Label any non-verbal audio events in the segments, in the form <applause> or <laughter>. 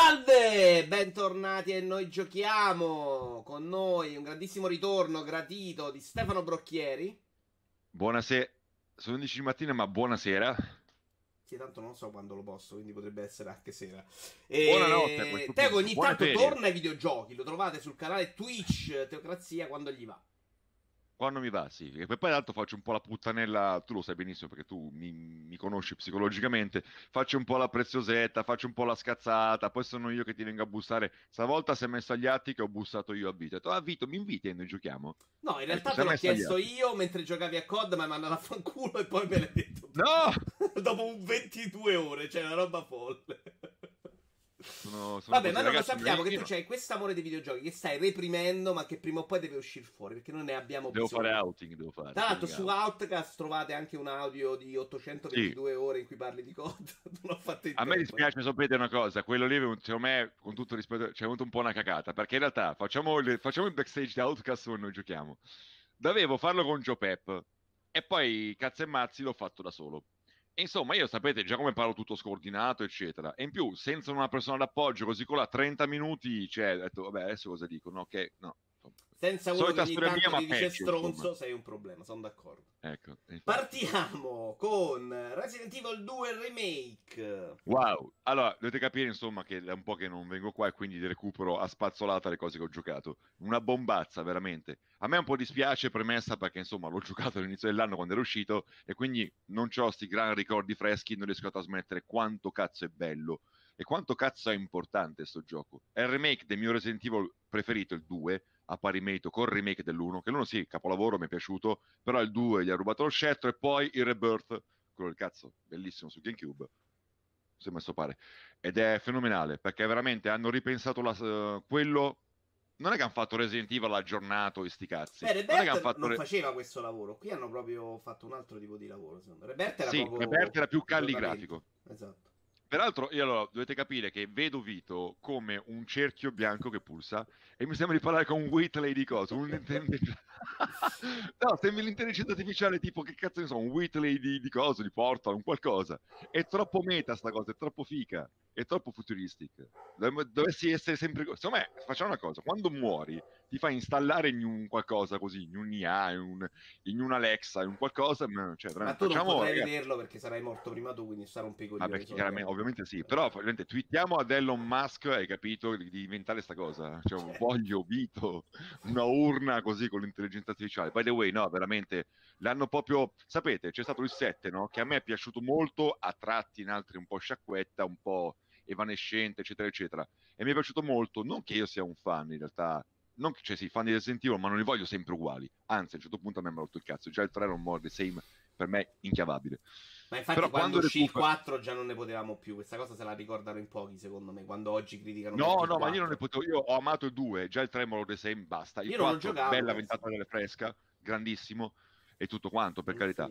Salve, bentornati e noi giochiamo con noi un grandissimo ritorno gratito di Stefano Brocchieri. Buonasera, sono 11 di mattina, ma buonasera. Sì, tanto non so quando lo posso, quindi potrebbe essere anche sera. E... Buonanotte. Teo ogni Buona tanto ferie. torna ai videogiochi, lo trovate sul canale Twitch Teocrazia quando gli va. Quando mi va, sì. E poi tra l'altro faccio un po' la puttanella, tu lo sai benissimo perché tu mi, mi conosci psicologicamente, faccio un po' la preziosetta, faccio un po' la scazzata, poi sono io che ti vengo a bussare. Stavolta si è messo agli atti che ho bussato io a Vito. Ho detto, ah Vito, mi inviti e noi giochiamo? No, in realtà Ecco, te l'ho chiesto io mentre giocavi a COD, ma mi hai mandato a fanculo e poi me l'hai detto. No! <laughs> Dopo un 22 ore, cioè una roba folle. Sono, sono Vabbè, ma noi sappiamo che tu c'hai questo amore dei videogiochi che stai reprimendo, ma che prima o poi deve uscire fuori perché noi ne abbiamo Devo bisogno. fare outing, devo fare. Tra l'altro, su. Outcast trovate anche un audio di 822 ore in cui parli di COD. <laughs> non l'ho fatto in A me dispiace, sapete una cosa, quello lì, secondo me, con tutto rispetto, c'è avuto un po' una cacata, perché in realtà facciamo il, facciamo il backstage di Outcast quando noi giochiamo. Dovevo farlo con Joe Pep, e poi cazzo e mazzi l'ho fatto da solo. Insomma, io sapete già come parlo tutto scordinato, eccetera. E in più, senza una persona d'appoggio, così con la 30 minuti, cioè, ho detto, vabbè, adesso cosa dico? No, ok, no. Senza uno Solita che ogni tanto mia, ti dice peggio, stronzo, insomma. sei un problema, sono d'accordo. Ecco. infatti- Partiamo con Resident Evil 2 Remake. Wow, allora dovete capire insomma che è un po' che non vengo qua e quindi recupero a spazzolata le cose che ho giocato. Una bombazza veramente. A me un po' dispiace premessa perché insomma l'ho <laughs> giocato all'inizio dell'anno quando era uscito e quindi non ho sti gran ricordi freschi, non riesco a trasmettere quanto cazzo è bello e quanto cazzo è importante sto gioco. È il remake del mio Resident Evil preferito, il 2, a pari merito col remake dell'1, che l'uno sì, capolavoro, mi è piaciuto, però il 2 gli ha rubato lo scettro e poi il Rebirth, quello del cazzo, bellissimo su GameCube si è messo pare. Ed è fenomenale perché veramente hanno ripensato la, eh, quello. Non è che hanno fatto Resident Evil aggiornato e sti cazzi. Beh, non è che hanno fatto non Re- faceva questo lavoro. Qui hanno proprio fatto un altro tipo di lavoro. Secondo me. Era Sì, proprio. Era più calligrafico. Esatto. Peraltro, io allora, dovete capire che vedo Vito come un cerchio bianco che pulsa e mi sembra di parlare con un Whitley di cosa? Un intelligenza... <laughs> no, sembra l'intelligenza artificiale tipo, che cazzo ne so, un Whitley di, di cosa, di Portal, un qualcosa. È troppo meta sta cosa, è troppo fica, è troppo futuristica. Dov- Dovessi essere sempre... Secondo me, facciamo una cosa, quando muori ti fai installare in un qualcosa così, in un IA, in un, in un Alexa, in un qualcosa, ma, cioè, Ma tu non facciamo, potrai ragazzi, vederlo perché sarai morto prima tu, quindi sarà un picco Vabbè, chiaramente, ovviamente sì, però ovviamente twittiamo ad Elon Musk, hai capito, di, di inventare sta cosa. Cioè, un voglio Vito, una urna così con l'intelligenza artificiale. By the way, no, veramente l'hanno proprio, sapete, c'è stato il 7, no? Che a me è piaciuto molto, a tratti in altri un po' sciacquetta, un po' evanescente, eccetera, eccetera. E mi è piaciuto molto, non che io sia un fan in realtà, non cioè, sì, fan di Resident Evil, ma non li voglio sempre uguali. Anzi, a un certo punto a me mi ha rotto il cazzo. Già il 3 era un more the same, per me inchiavabile. Ma infatti, Però quando quando uscì il recupera- 4 già non ne potevamo più. Questa cosa se la ricordano in pochi, secondo me. Quando oggi criticano. No, il no, ma io 4. non ne potevo. Io ho amato il 2, già il 3 me lo the same, basta. Il Io non l'ho 4, giocato, bella ventata delle fresca, grandissimo e tutto quanto, per Non carità.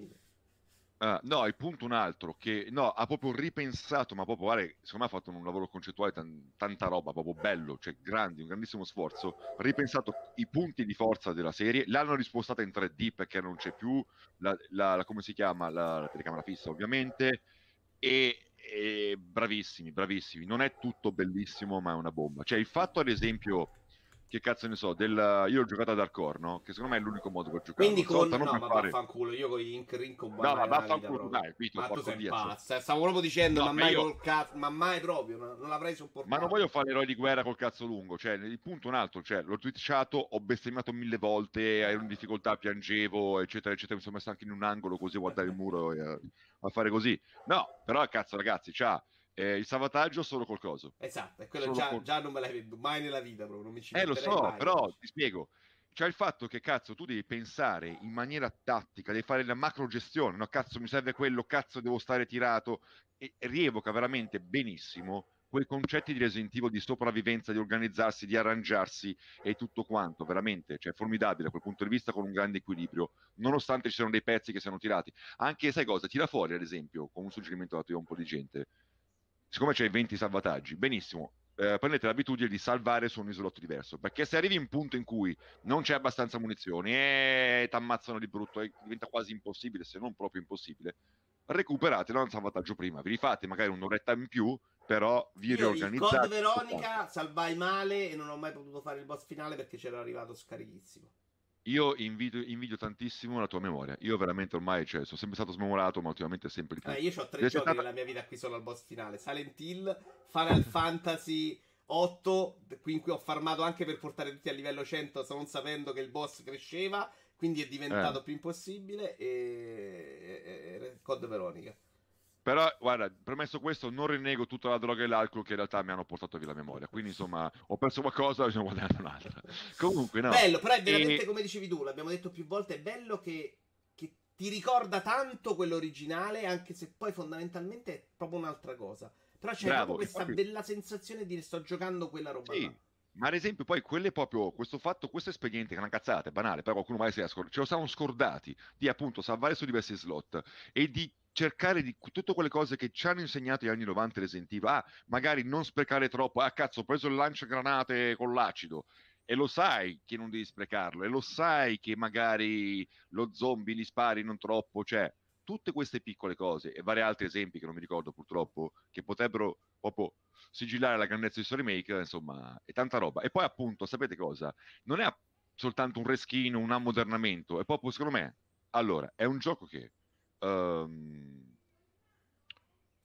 Ah, no, il punto un altro che no, ha proprio ripensato, ma proprio guarda, secondo me ha fatto un lavoro concettuale, tan- tanta roba, proprio bello, cioè grandi, un grandissimo sforzo. Ripensato i punti di forza della serie, l'hanno rispostata in 3D perché non c'è più la, la- la- come si chiama la, la telecamera fissa, ovviamente. E, e bravissimi, bravissimi. Non è tutto bellissimo, ma è una bomba. Cioè, il fatto, ad esempio, che cazzo ne so, del, io ho giocato ad Hardcore, no? Che secondo me è l'unico modo per giocare. Quindi con. non No, ma fare- vaffanculo. Io con Ink Rinco. No, ma vaffanculo, dai, Ma tu porco Dio, cioè. pazzo. eh, Stavo proprio dicendo, No, ma ma mai io- col cazzo. Ma mai proprio. Non, non l'avrei sopportato. Ma non voglio fare l'eroe di guerra col cazzo lungo, cioè il punto è un altro, cioè l'ho twitchato, ho bestemmiato mille volte, ero in difficoltà, piangevo, eccetera, eccetera, mi sono messo anche in un angolo così a guardare il muro e a, fare così. No, però cazzo ragazzi, c'ha eh, il salvataggio solo col coso. Esatto, e quello già, con- già non me l'hai veduto mai nella vita, proprio. Non mi ci Eh lo so, mai. però ti spiego. C'è il fatto che cazzo tu devi pensare in maniera tattica, devi fare la macro gestione, no cazzo mi serve quello, cazzo devo stare tirato e rievoca veramente benissimo quei concetti di Resident Evil di sopravvivenza, di organizzarsi, di arrangiarsi e tutto quanto, veramente, cioè formidabile da quel punto di vista con un grande equilibrio, nonostante ci siano dei pezzi che siano tirati. Anche, sai cosa, tira fuori ad esempio, con un suggerimento dato io a un po' di gente, siccome c'hai 20 salvataggi, benissimo, eh, prendete l'abitudine di salvare su un isolotto diverso, perché se arrivi in un punto in cui non c'è abbastanza munizioni e ti ammazzano di brutto e diventa quasi impossibile, se non proprio impossibile, recuperatelo un salvataggio prima, vi rifate magari un'oretta in più però vi riorganizzate. Code Veronica salvai male e non ho mai potuto fare il boss finale perché c'era arrivato scarichissimo. Io invidio, invidio, tantissimo la tua memoria. Io veramente ormai cioè, sono sempre stato smemorato, ma ultimamente sempre di più. Eh, io ho tre Deve giochi stata... nella mia vita qui solo al boss finale: Silent Hill, Final <laughs> Fantasy 8, in cui ho farmato anche per portare tutti a livello 100, non sapendo che il boss cresceva, quindi è diventato eh. più impossibile. E... e... e... Code Veronica. Però, guarda, premesso questo, non rinnego tutta la droga e l'alcol che in realtà mi hanno portato via la memoria. Quindi, insomma, ho perso qualcosa e sono guadagnato un'altra. <laughs> Comunque, no. Bello, però è veramente e... come dicevi tu, l'abbiamo detto più volte, è bello che, che ti ricorda tanto quello originale, anche se poi fondamentalmente è proprio un'altra cosa. Però c'è Bravo, proprio questa proprio... bella sensazione di sto giocando quella roba sì. Là. Ma ad esempio, poi quelle proprio, questo fatto, questo espediente, che è una cazzata, è banale, però qualcuno mai si è scor- ce lo siamo scordati di appunto salvare su diversi slot e di cercare di tutte quelle cose che ci hanno insegnato gli anni 90 Resident Evil. Ah, magari non sprecare troppo. Ah, cazzo, ho preso il lanciagranate con l'acido. E lo sai che non devi sprecarlo. E lo sai che magari lo zombie li spari non troppo. Cioè, tutte queste piccole cose e vari altri esempi che non mi ricordo purtroppo, che potrebbero proprio sigillare la grandezza di Story Maker, insomma, è tanta roba. E poi appunto, sapete cosa? Non è soltanto un reskin, un ammodernamento, è proprio, secondo me, allora, è un gioco che... Um...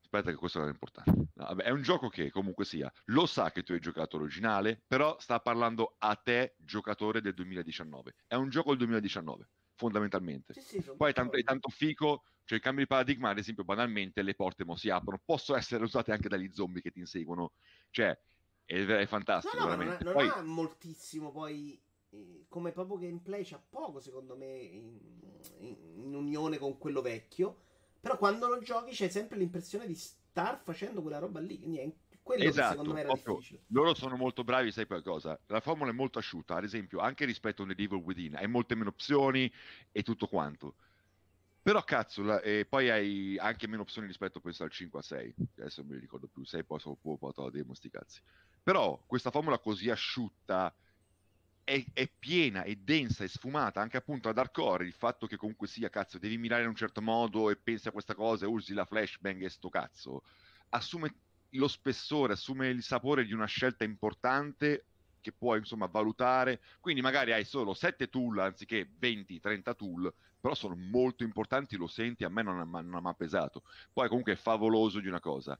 Aspetta che questo è importante. No, vabbè, è un gioco che comunque sia, lo sa che tu hai giocato l'originale, però sta parlando a te, giocatore del 2019. È un gioco del 2019 fondamentalmente. Sì, sì, Poi è tanto, è tanto, fico, cioè i cambi di paradigma, ad esempio, banalmente le porte mo si aprono, possono essere usate anche dagli zombie che ti inseguono, cioè è, è fantastico. No, no, veramente. Non, poi... ha moltissimo poi come proprio gameplay c'ha poco secondo me in, in, in, unione con quello vecchio però quando lo giochi c'è sempre l'impressione di star facendo quella roba lì quindi è quello esatto, secondo me era proprio, difficile. Loro sono molto bravi, sai qualcosa? La formula è molto asciutta, ad esempio, anche rispetto a un Evil Within, hai molte meno opzioni e tutto quanto. Però cazzo, la, e poi hai anche meno opzioni rispetto penso al 5 a 6. Adesso non mi ricordo più, 6 poi sono un po' demo, sti cazzi. Però questa formula così asciutta è, è, piena, è densa, è sfumata, anche appunto ad hardcore, il fatto che comunque sia cazzo, devi mirare in un certo modo e pensi a questa cosa e usi la flashbang e sto cazzo, assume lo spessore, assume il sapore di una scelta importante che puoi insomma valutare. Quindi magari hai solo 7 tool anziché 20-30 tool, però sono molto importanti, lo senti, a me non ha mai pesato. Poi comunque è favoloso di una cosa,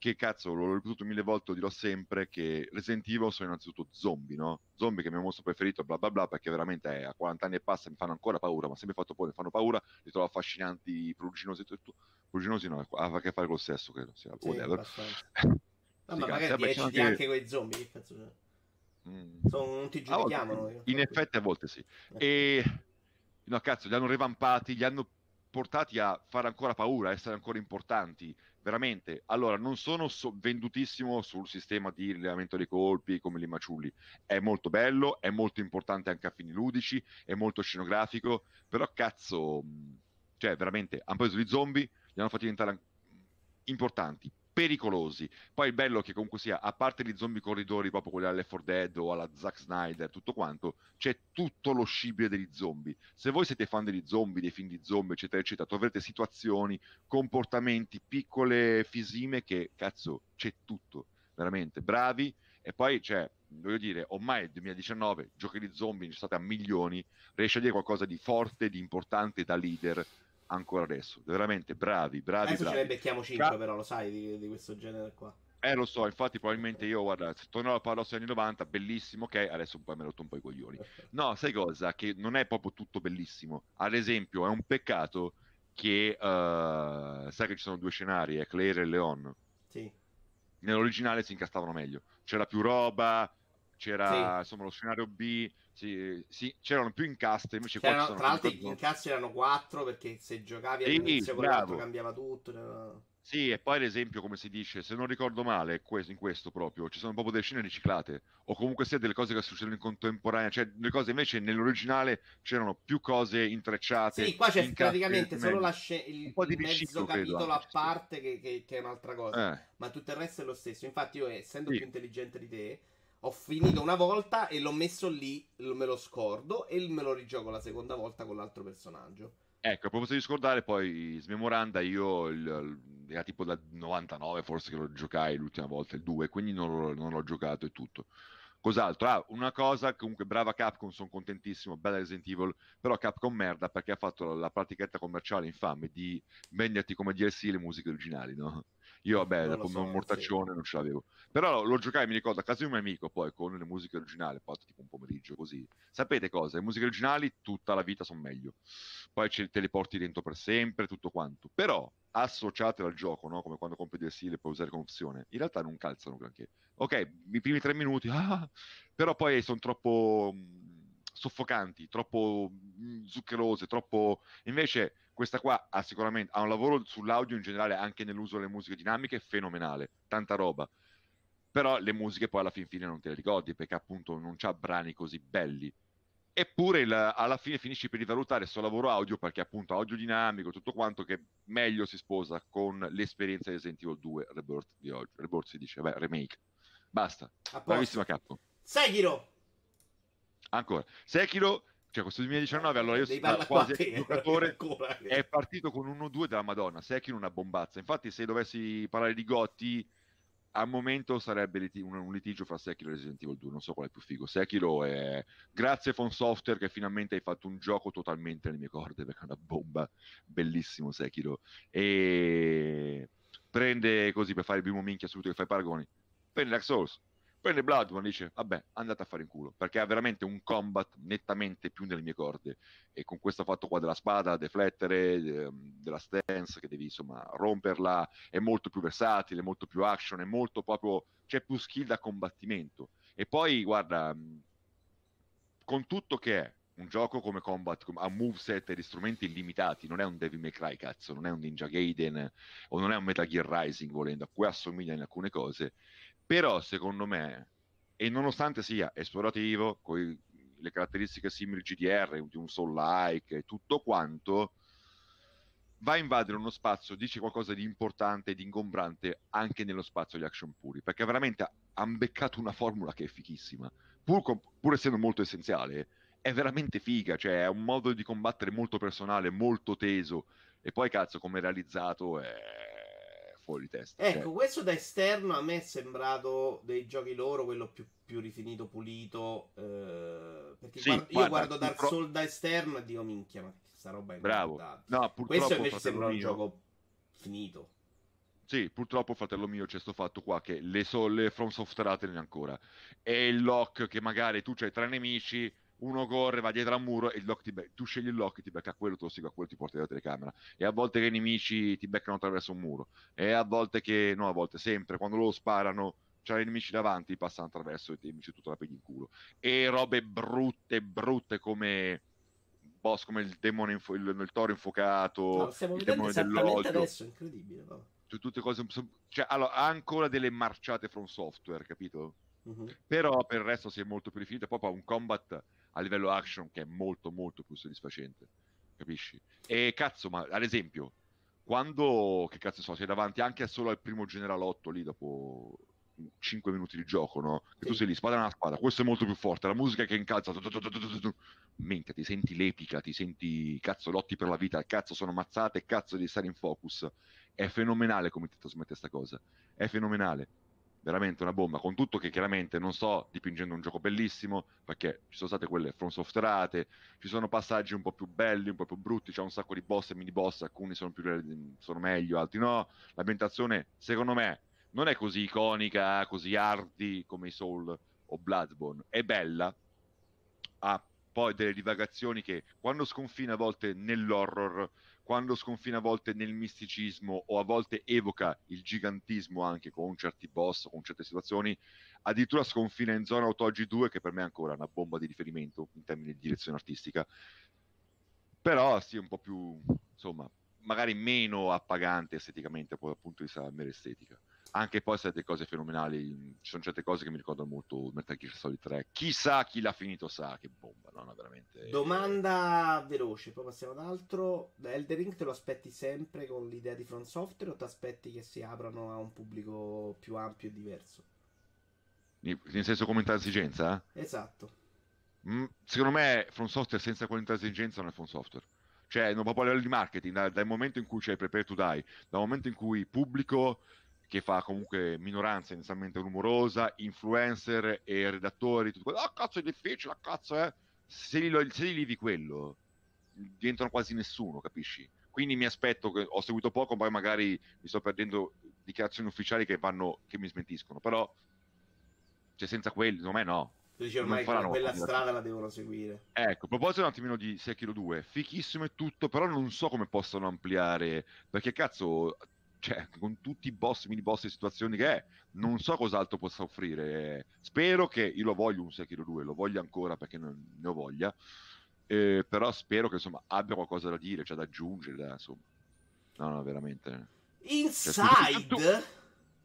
che cazzo, l'ho ripetuto mille volte, lo dirò sempre, che Resident Evil sono innanzitutto zombie, no? Zombie che è il mio mostro preferito, bla bla bla, perché veramente a 40 anni e passa mi fanno ancora paura, ma sempre fatto poi mi fanno paura, li trovo affascinanti, pruriginosi e tutto Pruginosi no, ha a che fare col sesso, credo sia. Sì, whatever. <laughs> No, ma magari ti ecciti anche... anche quei zombie, che cazzo? Mm. Sono, non ti giudichiamo ah, In effetti a volte sì. Eh. E... No, cazzo, li hanno revampati, li hanno portati a fare ancora paura, a essere ancora importanti, veramente. Allora, non sono so- vendutissimo sul sistema di rilevamento dei colpi come li maciulli. È molto bello, è molto importante anche a fini ludici, è molto scenografico, però cazzo, cioè veramente, hanno preso gli zombie, li hanno fatti diventare importanti, pericolosi. Poi il bello è che comunque sia, a parte gli zombie corridori, proprio quelli alla 4 Dead o alla Zack Snyder, tutto quanto, c'è tutto lo scibile degli zombie. Se voi siete fan degli zombie, dei film di zombie, eccetera, eccetera, troverete situazioni, comportamenti, piccole fisime che, cazzo, c'è tutto. Veramente, bravi. E poi, cioè, voglio dire, ormai il 2019, giochi di zombie, ci state a milioni, riesce a dire qualcosa di forte, di importante da leader ancora adesso. Veramente bravi, bravi. Adesso bravi. ce ne becchiamo 5, Ca- però lo sai di, di, questo genere qua. Eh, lo so, infatti, probabilmente io, guarda, torno alla paradossa degli anni 90, bellissimo, ok, adesso un po' mi ha rotto un po' i coglioni. No, sai cosa? Che non è proprio tutto bellissimo. Ad esempio, è un peccato che, uh, sai che ci sono due scenari, è Claire e Leon. Sì. Nell'originale si incastavano meglio. C'era più roba, c'era sì. insomma lo scenario B, sì, sì, c'erano più incastri, invece c'erano, qua tra l'altro gli incastri erano quattro perché se giocavi all'inizio con l'altro cambiava tutto. Era... Sì, e poi ad esempio, come si dice, se non ricordo male, in questo proprio, ci sono proprio delle scene riciclate, o comunque sia delle cose che succedono in contemporanea, cioè le cose invece nell'originale c'erano più cose intrecciate. Sì, qua c'è praticamente solo la sc- il, il mezzo capitolo a parte che, che, che, è un'altra cosa, eh. ma tutto il resto è lo stesso. Infatti io, essendo sì. più intelligente di te, ho finito una volta e l'ho messo lì, me lo scordo e me lo rigioco la seconda volta con l'altro personaggio. Ecco, a proposito di scordare, poi smemoranda, io il, era tipo dal 99 forse che lo giocai l'ultima volta, il 2, quindi non, non l'ho giocato e tutto. Cos'altro? Ah, una cosa, comunque brava Capcom, sono contentissimo, bella Resident Evil, però Capcom merda perché ha fatto la pratichetta commerciale infame di venderti come DLC le musiche originali, no? Io, vabbè, dopo so, un mortaccione sì. non ce l'avevo. Però lo giocai, mi ricordo, a casa di un mio amico, poi con le musiche originali, poi tipo un pomeriggio così. Sapete cosa? Le musiche originali tutta la vita sono meglio. Poi ce, te le porti dentro per sempre, tutto quanto. Però, associate al gioco, no? Come quando compri DLC le puoi usare come opzione. In realtà non calzano granché. Ok, i primi tre minuti, <laughs> ah, però poi sono troppo soffocanti, troppo zuccherose, troppo... Invece questa qua ha sicuramente ha un lavoro sull'audio in generale, anche nell'uso delle musiche dinamiche, fenomenale, tanta roba. Però le musiche poi alla fin fine non te le ricordi perché appunto non c'ha brani così belli. Eppure il, alla fine finisci per rivalutare questo lavoro audio perché appunto audio dinamico, tutto quanto che meglio si sposa con l'esperienza di Resident Evil 2 Rebirth di oggi. Rebirth si dice, beh, remake. Basta. Bravissima capo. Sekiro! Ancora. Sekiro cioè questo 2019 allora io sono quasi te, giocatore è partito con 1-2 della Madonna Sekiro una bombazza. Infatti se dovessi parlare di Gotti al momento sarebbe liti- un, un, litigio fra Sekiro e Resident Evil 2 non so quale è più figo. Sekiro è grazie Phone Software che finalmente hai fatto un gioco totalmente nelle mie corde perché è una bomba bellissimo Sekiro. E prende così per fare il primo minchia assoluto che fai paragoni prende Dark Souls Prende Bloodborne e dice, vabbè, andate a fare in culo, perché ha veramente un combat nettamente più nelle mie corde. E con questo fatto qua della spada, deflettere, de, della stance, che devi insomma romperla, è molto più versatile, molto più action, è molto proprio, c'è più skill da combattimento. E poi, guarda, con tutto che è un gioco come Combat un moveset e strumenti illimitati, non è un Devil May Cry, cazzo, non è un Ninja Gaiden o non è un Metal Gear Rising, volendo, a cui assomiglia in alcune cose, però secondo me, e nonostante sia esplorativo, con le caratteristiche simili GDR, di un soul-like e tutto quanto, va a invadere uno spazio, dice qualcosa di importante, di ingombrante anche nello spazio di action puri, perché veramente hanno beccato una formula che è fichissima, pur, pur essendo molto essenziale, è veramente figa, cioè è un modo di combattere molto personale, molto teso, e poi cazzo come è realizzato è fuori testa. Ecco, cioè. questo da esterno a me è sembrato dei giochi loro quello più, più rifinito, pulito. Eh, perché sì, guarda, io guardo Dark pro... Souls da esterno e dico minchia, ma questa roba è Bravo. No, questo invece sembra un gioco finito. Sì, purtroppo, fratello mio, c'è questo fatto qua che le, so, le From Software ne ancora. E il lock che magari tu c'hai tre nemici, uno corre, va dietro al muro e il lock ti becca. Tu scegli il lock, e ti becca quello, tu lo segui a quello, ti porti la telecamera. E a volte che i nemici ti beccano attraverso un muro. E a volte che, no, a volte sempre, quando loro sparano, c'è i nemici davanti, passano attraverso e ti nemici tutta la pegli in culo. E robe brutte, brutte come boss, come il demone, info- il, il, toro infuocato, no, stiamo il demone dell'odio. adesso, incredibile. No? Tutte cose, cioè, allora, ha ancora delle marciate from software, capito? Uh-huh. Però per il resto si è molto più rifinito. Proprio un combat a livello action che è molto molto più soddisfacente capisci? E cazzo, ma ad esempio, quando, che cazzo so, sei davanti anche solo al primo generalotto lì dopo 5 minuti di gioco, no? Che sì. tu sei lì, spada nella spada, questo è molto più forte, la musica che incalza, minchia, ti senti l'epica, ti senti, cazzo, lotti per la vita, cazzo, sono mazzate, cazzo di stare in focus. È fenomenale come ti trasmette questa cosa, è fenomenale veramente una bomba, con tutto che chiaramente non sto dipingendo un gioco bellissimo, perché ci sono state quelle front softerate, ci sono passaggi un po' più belli, un po' più brutti, c'è un sacco di boss e mini boss, alcuni sono, più, sono meglio, altri no, l'ambientazione secondo me non è così iconica, così hardy come i Soul o Bloodborne, è bella, ha poi delle divagazioni che quando sconfina a volte nell'horror quando sconfina a volte nel misticismo o a volte evoca il gigantismo anche con certi boss, con certe situazioni, addirittura sconfina in zona Autogi 2 che per me è ancora una bomba di riferimento in termini di direzione artistica. Però sì, un po' più, insomma, magari meno appagante esteticamente dal punto di vista mera estetica anche poi sono delle cose fenomenali. Ci sono certe cose che mi ricordano molto Metal Gear Solid 3. Chissà chi l'ha finito sa che bomba, no? no veramente. Domanda veloce, poi passiamo ad altro. Da Elder Ring te lo aspetti sempre con l'idea di Front Software o ti aspetti che si aprano a un pubblico più ampio e diverso? Nel senso come intransigenza? Esatto. Mm, secondo me Front Software senza quell'intransigenza non è Front Software. Cioè, non proprio a livello di marketing, da, dal momento in cui c'è Prepare to Die, dal momento in cui pubblico che fa comunque minoranza inizialmente rumorosa, influencer e redattori, tutto quello, ah cazzo è difficile, cazzo è... Se li, se li livi quello, diventano quasi nessuno, capisci? Quindi mi aspetto, che ho seguito poco, poi magari mi sto perdendo dichiarazioni ufficiali che, vanno, che mi smentiscono, però cioè, senza quelli, secondo me no. Tu dici ormai quella strada la devono seguire. Ecco, a proposito un attimino di Sekiro 2, fichissimo e tutto, però non so come possono ampliare, perché cazzo, cioè, con tutti i boss, mini boss e situazioni che è, non so cos'altro possa offrire. Spero che io lo voglio un Sekiro 2, lo voglio ancora perché non ne ho voglia. Eh, però spero che insomma abbia qualcosa da dire, cioè da aggiungere, da, insomma. No, no, veramente. Inside? Cioè,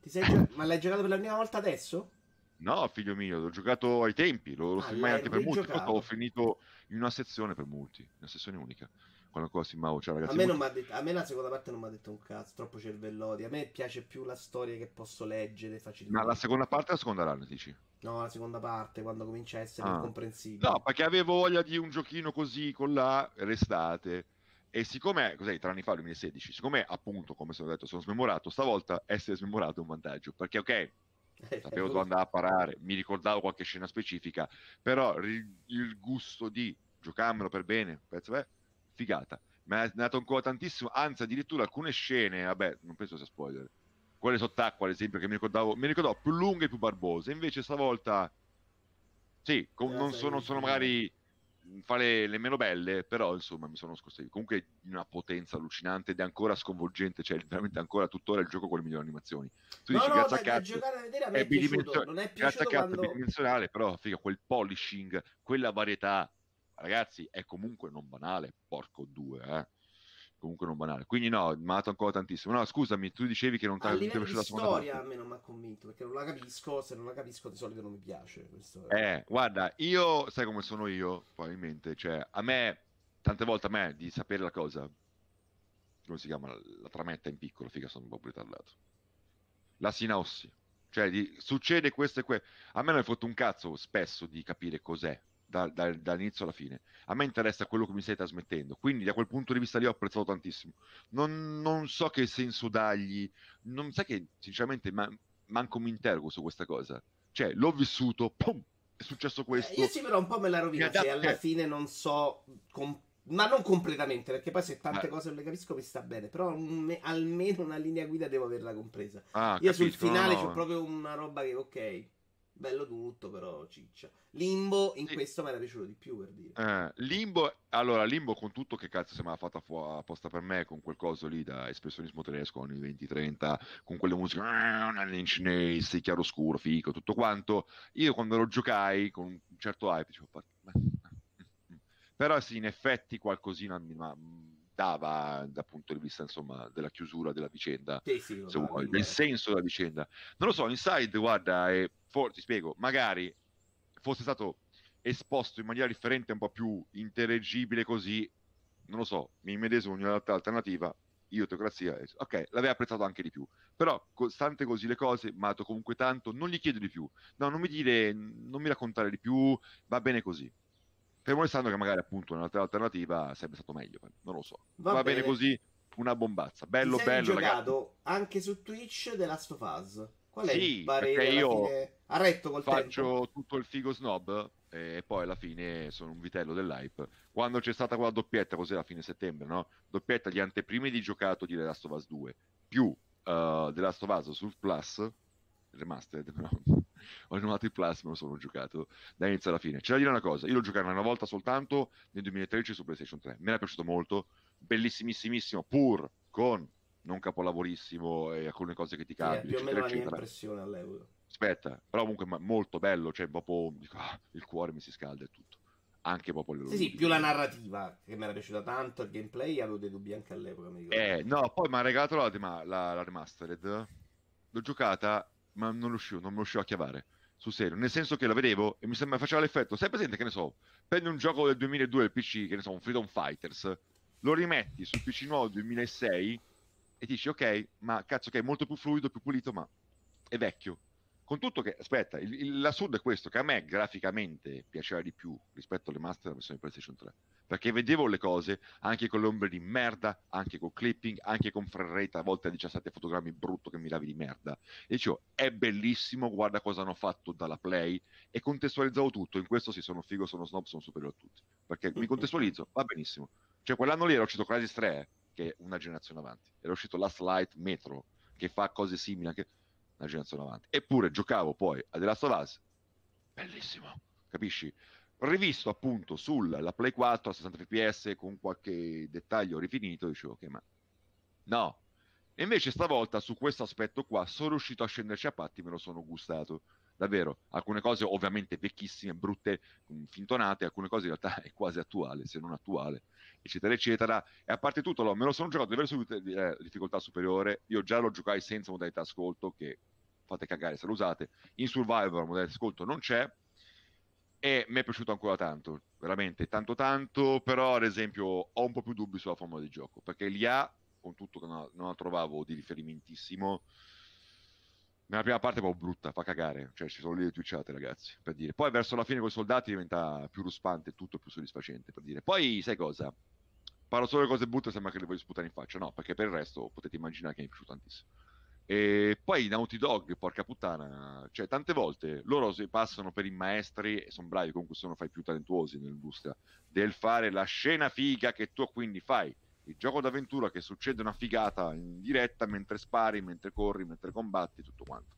sei... Ma l'hai giocato per la prima volta adesso? No, figlio mio, l'ho giocato ai tempi, lo, lo ah, filmai anche per multi, ho finito in una sezione per multi, una sezione unica quando ancora filmavo. Cioè, ragazzi, a, me molto... detto, a me la seconda parte non mi ha detto un cazzo, troppo cervellotti. A me piace più la storia che posso leggere facilmente. Ma la seconda parte o la seconda run, dici? No, la seconda parte, quando comincia a essere ah. incomprensibile. No, perché avevo voglia di un giochino così con la restate. E siccome, cos'è, tre anni fa, 2016, siccome appunto, come sono detto, sono smemorato, stavolta essere smemorato è un vantaggio. Perché, ok, <laughs> sapevo dove andare a parare, mi ricordavo qualche scena specifica, però il gusto di giocarmelo per bene, pezzo, beh, figata. Mi ha dato ancora tantissimo, anzi addirittura alcune scene, vabbè, non penso sia spoiler, quelle sott'acqua ad esempio che mi ricordavo, mi ricordavo più lunghe e più barbose, invece stavolta, sì, con, non, sono, sono magari fa le, le, meno belle, però insomma mi sono scostato. Comunque di una potenza allucinante ed è ancora sconvolgente, cioè veramente ancora tuttora il gioco con le migliori animazioni. Tu no, dici, no, grazie a cazzo, vedere è, è piaciuto, non è grazie a cazzo bidimensionale, però figa, quel polishing, quella varietà, ragazzi, è comunque non banale, porco due, eh. Comunque non banale. Quindi no, mi ha dato ancora tantissimo. No, scusami, tu dicevi che non ti è piaciuta la seconda storia parte. a me non mi ha convinto, perché non la capisco, se non la capisco di solito non mi piace. Questo. Eh, guarda, io, sai come sono io, probabilmente, cioè, a me, tante volte a me, di sapere la cosa, come si chiama, la trametta in piccolo, figa, sono un po' ritardato. La sinossi. Cioè, di, succede questo e questo. A me non è fatto un cazzo spesso di capire cos'è da, da, dall'inizio alla fine. A me interessa quello che mi stai trasmettendo, quindi da quel punto di vista lì ho apprezzato tantissimo. Non, non so che senso dargli, non sai che sinceramente man- manco mi interrogo su questa cosa. Cioè, l'ho vissuto, pum, è successo eh, questo. Eh, io sì, però un po' me la rovina se alla che... fine non so. Com- ma non completamente, perché poi se tante ah. cose non le capisco mi sta bene. Però un, almeno una linea guida devo averla compresa. Ah, Io capisco, sul finale no, no. c'ho proprio una roba che, ok, bello tutto, però ciccia. Limbo in sì. questo mi era piaciuto di più per dire. Eh, Limbo, allora Limbo con tutto che cazzo sembrava fatta fu- apposta per me, con quel coso lì da espressionismo tedesco anni 20-30, con quelle musiche, in cinese, chiaroscuro, fico, tutto quanto. Io quando lo giocai con un certo hype dicevo, <laughs> però sì, in effetti qualcosina mi dava dal punto di vista insomma della chiusura della vicenda. Sì, sì, se vuoi, del senso della vicenda. Non lo so Inside guarda e for- ti spiego magari fosse stato esposto in maniera differente un po' più intellegibile così non lo so mi medesimo in un'altra alternativa io teocrazia ok l'avrei apprezzato anche di più. Però stante così le cose dato comunque tanto non gli chiedo di più. No non mi dire non mi raccontare di più va bene così Fermo restando che magari appunto un'altra alternativa sarebbe stato meglio, non lo so. Va, Va bene. bene. così, una bombazza. Bello, bello. giocato ragazzi. anche su Twitch The Last of Us. Qual è sì, il parere io Ha retto col faccio tempo? tutto il figo snob e poi alla fine sono un vitello dell'hype. Quando c'è stata quella doppietta, così a fine settembre, no? Doppietta di anteprime di giocato di The Last of Us 2 più uh, The Last of Us sul Plus remastered, <laughs> no? ho rinnovato il Plus, me lo sono giocato da inizio alla fine. C'è da dire una cosa, io l'ho giocato una volta soltanto nel 2013 su PlayStation 3, me è piaciuto molto, bellissimissimissimo, pur con non capolavorissimo e alcune cose che ti cambiano. Sì, più o meno la mia impressione all'euro. Aspetta, però comunque molto bello, cioè proprio dico, ah, il cuore mi si scalda e tutto. Anche proprio Sì, sì, più la narrativa che mi era piaciuta tanto, il gameplay avevo dei dubbi anche all'epoca. eh, no, poi mi ha regalato la, la, la remastered. L'ho giocata ma non riuscivo, non riuscivo a chiavare sul serio, nel senso che la vedevo e mi sembra faceva l'effetto, sai presente che ne so, prendi un gioco del 2002 del PC, che ne so, un Freedom Fighters, lo rimetti sul PC nuovo del 2006 e dici ok, ma cazzo che è molto più fluido, più pulito, ma è vecchio. Con tutto che, aspetta, il, il, l'assurdo è questo, che a me graficamente piaceva di più rispetto alle master della versione PlayStation 3, perché vedevo le cose anche con le ombre di merda, anche con clipping, anche con frame a volte a 17 fotogrammi brutto che mi lavi di merda, e dicevo, è bellissimo, guarda cosa hanno fatto dalla Play, e contestualizzavo tutto, in questo si sono figo, sono snob, sono superiore a tutti, perché mi contestualizzo, va benissimo. Cioè, quell'anno lì era uscito Crysis 3, che è una generazione avanti, era uscito Last Light Metro, che fa cose simili anche una generazione avanti. Eppure giocavo poi a The Last of Us, bellissimo, capisci? Rivisto appunto sulla Play 4 a 60 fps con qualche dettaglio rifinito, dicevo ok, ma no. E invece stavolta su questo aspetto qua sono riuscito a scenderci a patti, me lo sono gustato. Davvero, alcune cose ovviamente vecchissime, brutte, fintonate, alcune cose in realtà è quasi attuale, se non attuale, eccetera, eccetera. E a parte tutto, allora, me lo sono giocato a livello di eh, difficoltà superiore. Io già lo giocai senza modalità ascolto, che fate cagare se lo usate. In Survivor modalità ascolto non c'è. E mi è piaciuto ancora tanto, veramente tanto tanto, però ad esempio ho un po' più dubbi sulla formula di gioco, perché li ha, con tutto che non, la trovavo di riferimentissimo, nella prima parte è po' brutta, fa cagare, cioè ci sono le twitchate ragazzi, per dire. Poi verso la fine con i soldati diventa più ruspante, tutto più soddisfacente, per dire. Poi sai cosa? Parlo solo di cose brutte, sembra che le voglio sputare in faccia, no, perché per il resto potete immaginare che mi è piaciuto tantissimo. E poi Naughty Dog, porca puttana, cioè tante volte loro si passano per i maestri e sono bravi, comunque sono fra i più talentuosi nell'industria, del fare la scena figa che tu quindi fai il gioco d'avventura che succede una figata in diretta mentre spari, mentre corri, mentre combatti, tutto quanto.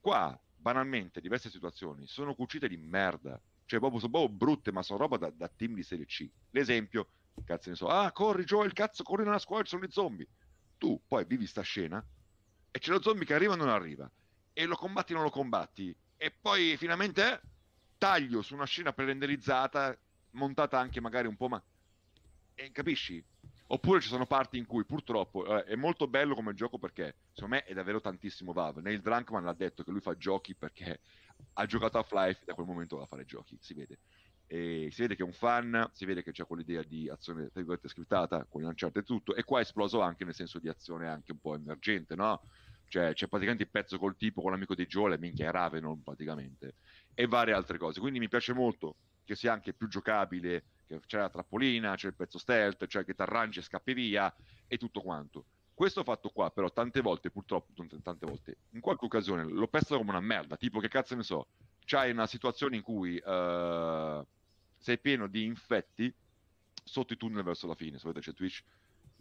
Qua, banalmente, diverse situazioni sono cucite di merda, cioè proprio sono proprio brutte, ma sono roba da, da team di serie C. L'esempio, cazzo ne so, ah, corri Joel, cazzo, corri nella scuola, ci sono i zombie. Tu poi vivi sta scena e c'è lo zombie che arriva o non arriva, e lo combatti o non lo combatti, e poi finalmente taglio su una scena pre-renderizzata, montata anche magari un po' ma... E capisci? Oppure ci sono parti in cui purtroppo eh, è molto bello come gioco perché secondo me è davvero tantissimo Valve. Neil Drunkman l'ha detto che lui fa giochi perché ha giocato a Half-Life da quel momento va a fare giochi, si vede. E si vede che è un fan, si vede che c'è quell'idea di azione tra virgolette scriptata con lanciate e tutto, e qua è esploso anche nel senso di azione anche un po' emergente, no? Cioè c'è praticamente il pezzo col tipo, con l'amico di Joel, minchia è Ravenon praticamente, e varie altre cose. Quindi mi piace molto che sia anche più giocabile c'è la trappolina, c'è il pezzo stealth, cioè che ti arrangi e scappi via e tutto quanto. Questo fatto qua, però, tante volte, purtroppo, tante volte, in qualche occasione lo pesta come una merda. Tipo, che cazzo ne so, c'hai una situazione in cui uh, sei pieno di infetti sotto i tunnel verso la fine, se vedete c'è Twitch,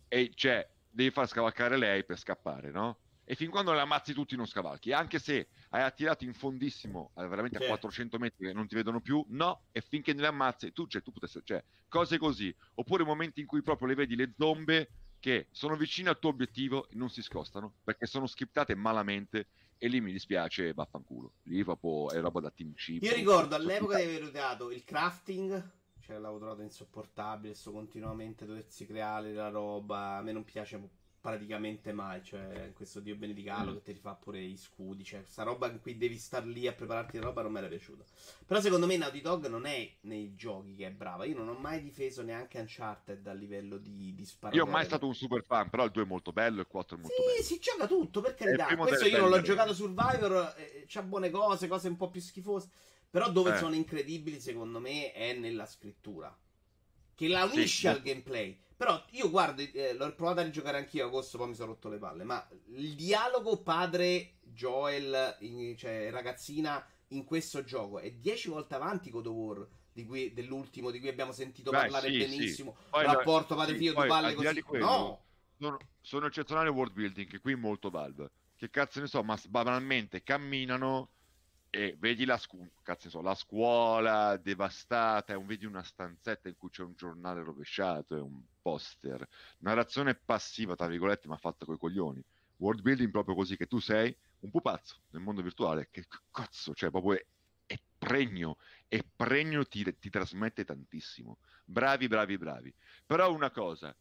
e c'è, devi far scavalcare lei per scappare, no? e fin quando le ammazzi tutti non scavalchi, anche se hai attirato in fondissimo, eh, veramente a 400 metri che non ti vedono più, no, e finché ne ammazzi, tu, cioè, tu potessi, cioè, cose così, oppure momenti in cui proprio le vedi le zombe che sono vicine al tuo obiettivo e non si scostano, perché sono scriptate malamente e lì mi dispiace, vaffanculo, lì proprio è roba da team chip. Io ricordo all'epoca di aver usato il crafting, cioè l'avevo trovato insopportabile, sto continuamente doversi creare la roba, a me non piace praticamente mai. Cioè, questo Dio benedicalo mm. che ti rifà pure i scudi. Cioè, questa roba in cui devi star lì a prepararti la roba non mi era piaciuta. Però secondo me Naughty Dog non è nei giochi che è brava. Io non ho mai difeso neanche Uncharted a livello di, di sparare. Io ho mai stato un super fan, però il 2 è molto bello e il 4 è molto sì, bello. Sì, si gioca tutto, per carità. Questo io non l'ho giocato Survivor, eh, c'ha buone cose, cose un po' più schifose. Però dove eh. sono incredibili, secondo me, è nella scrittura. Che la unisce sì, al gameplay. Però io guardo, eh, l'ho provato a rigiocare anch'io agosto, poi mi sono rotto le palle. Ma il dialogo padre Joel, in, cioè ragazzina, in questo gioco è dieci volte avanti God of War. Di cui, dell'ultimo di cui abbiamo sentito Beh, parlare sì, benissimo. Sì. Poi, rapporto padre figlio, sì, palle così. Quello, no! Sono, sono eccezionali world building, che qui molto Valve. Che cazzo ne so, ma banalmente camminano e vedi la, scu- so, la scuola devastata, un, vedi una stanzetta in cui c'è un giornale rovesciato e un poster, narrazione passiva, tra virgolette, ma fatta coi coglioni. World building proprio così che tu sei un pupazzo nel mondo virtuale, che cazzo, cioè proprio è, è pregno, è pregno, ti, ti trasmette tantissimo. Bravi, bravi, bravi. Però una cosa,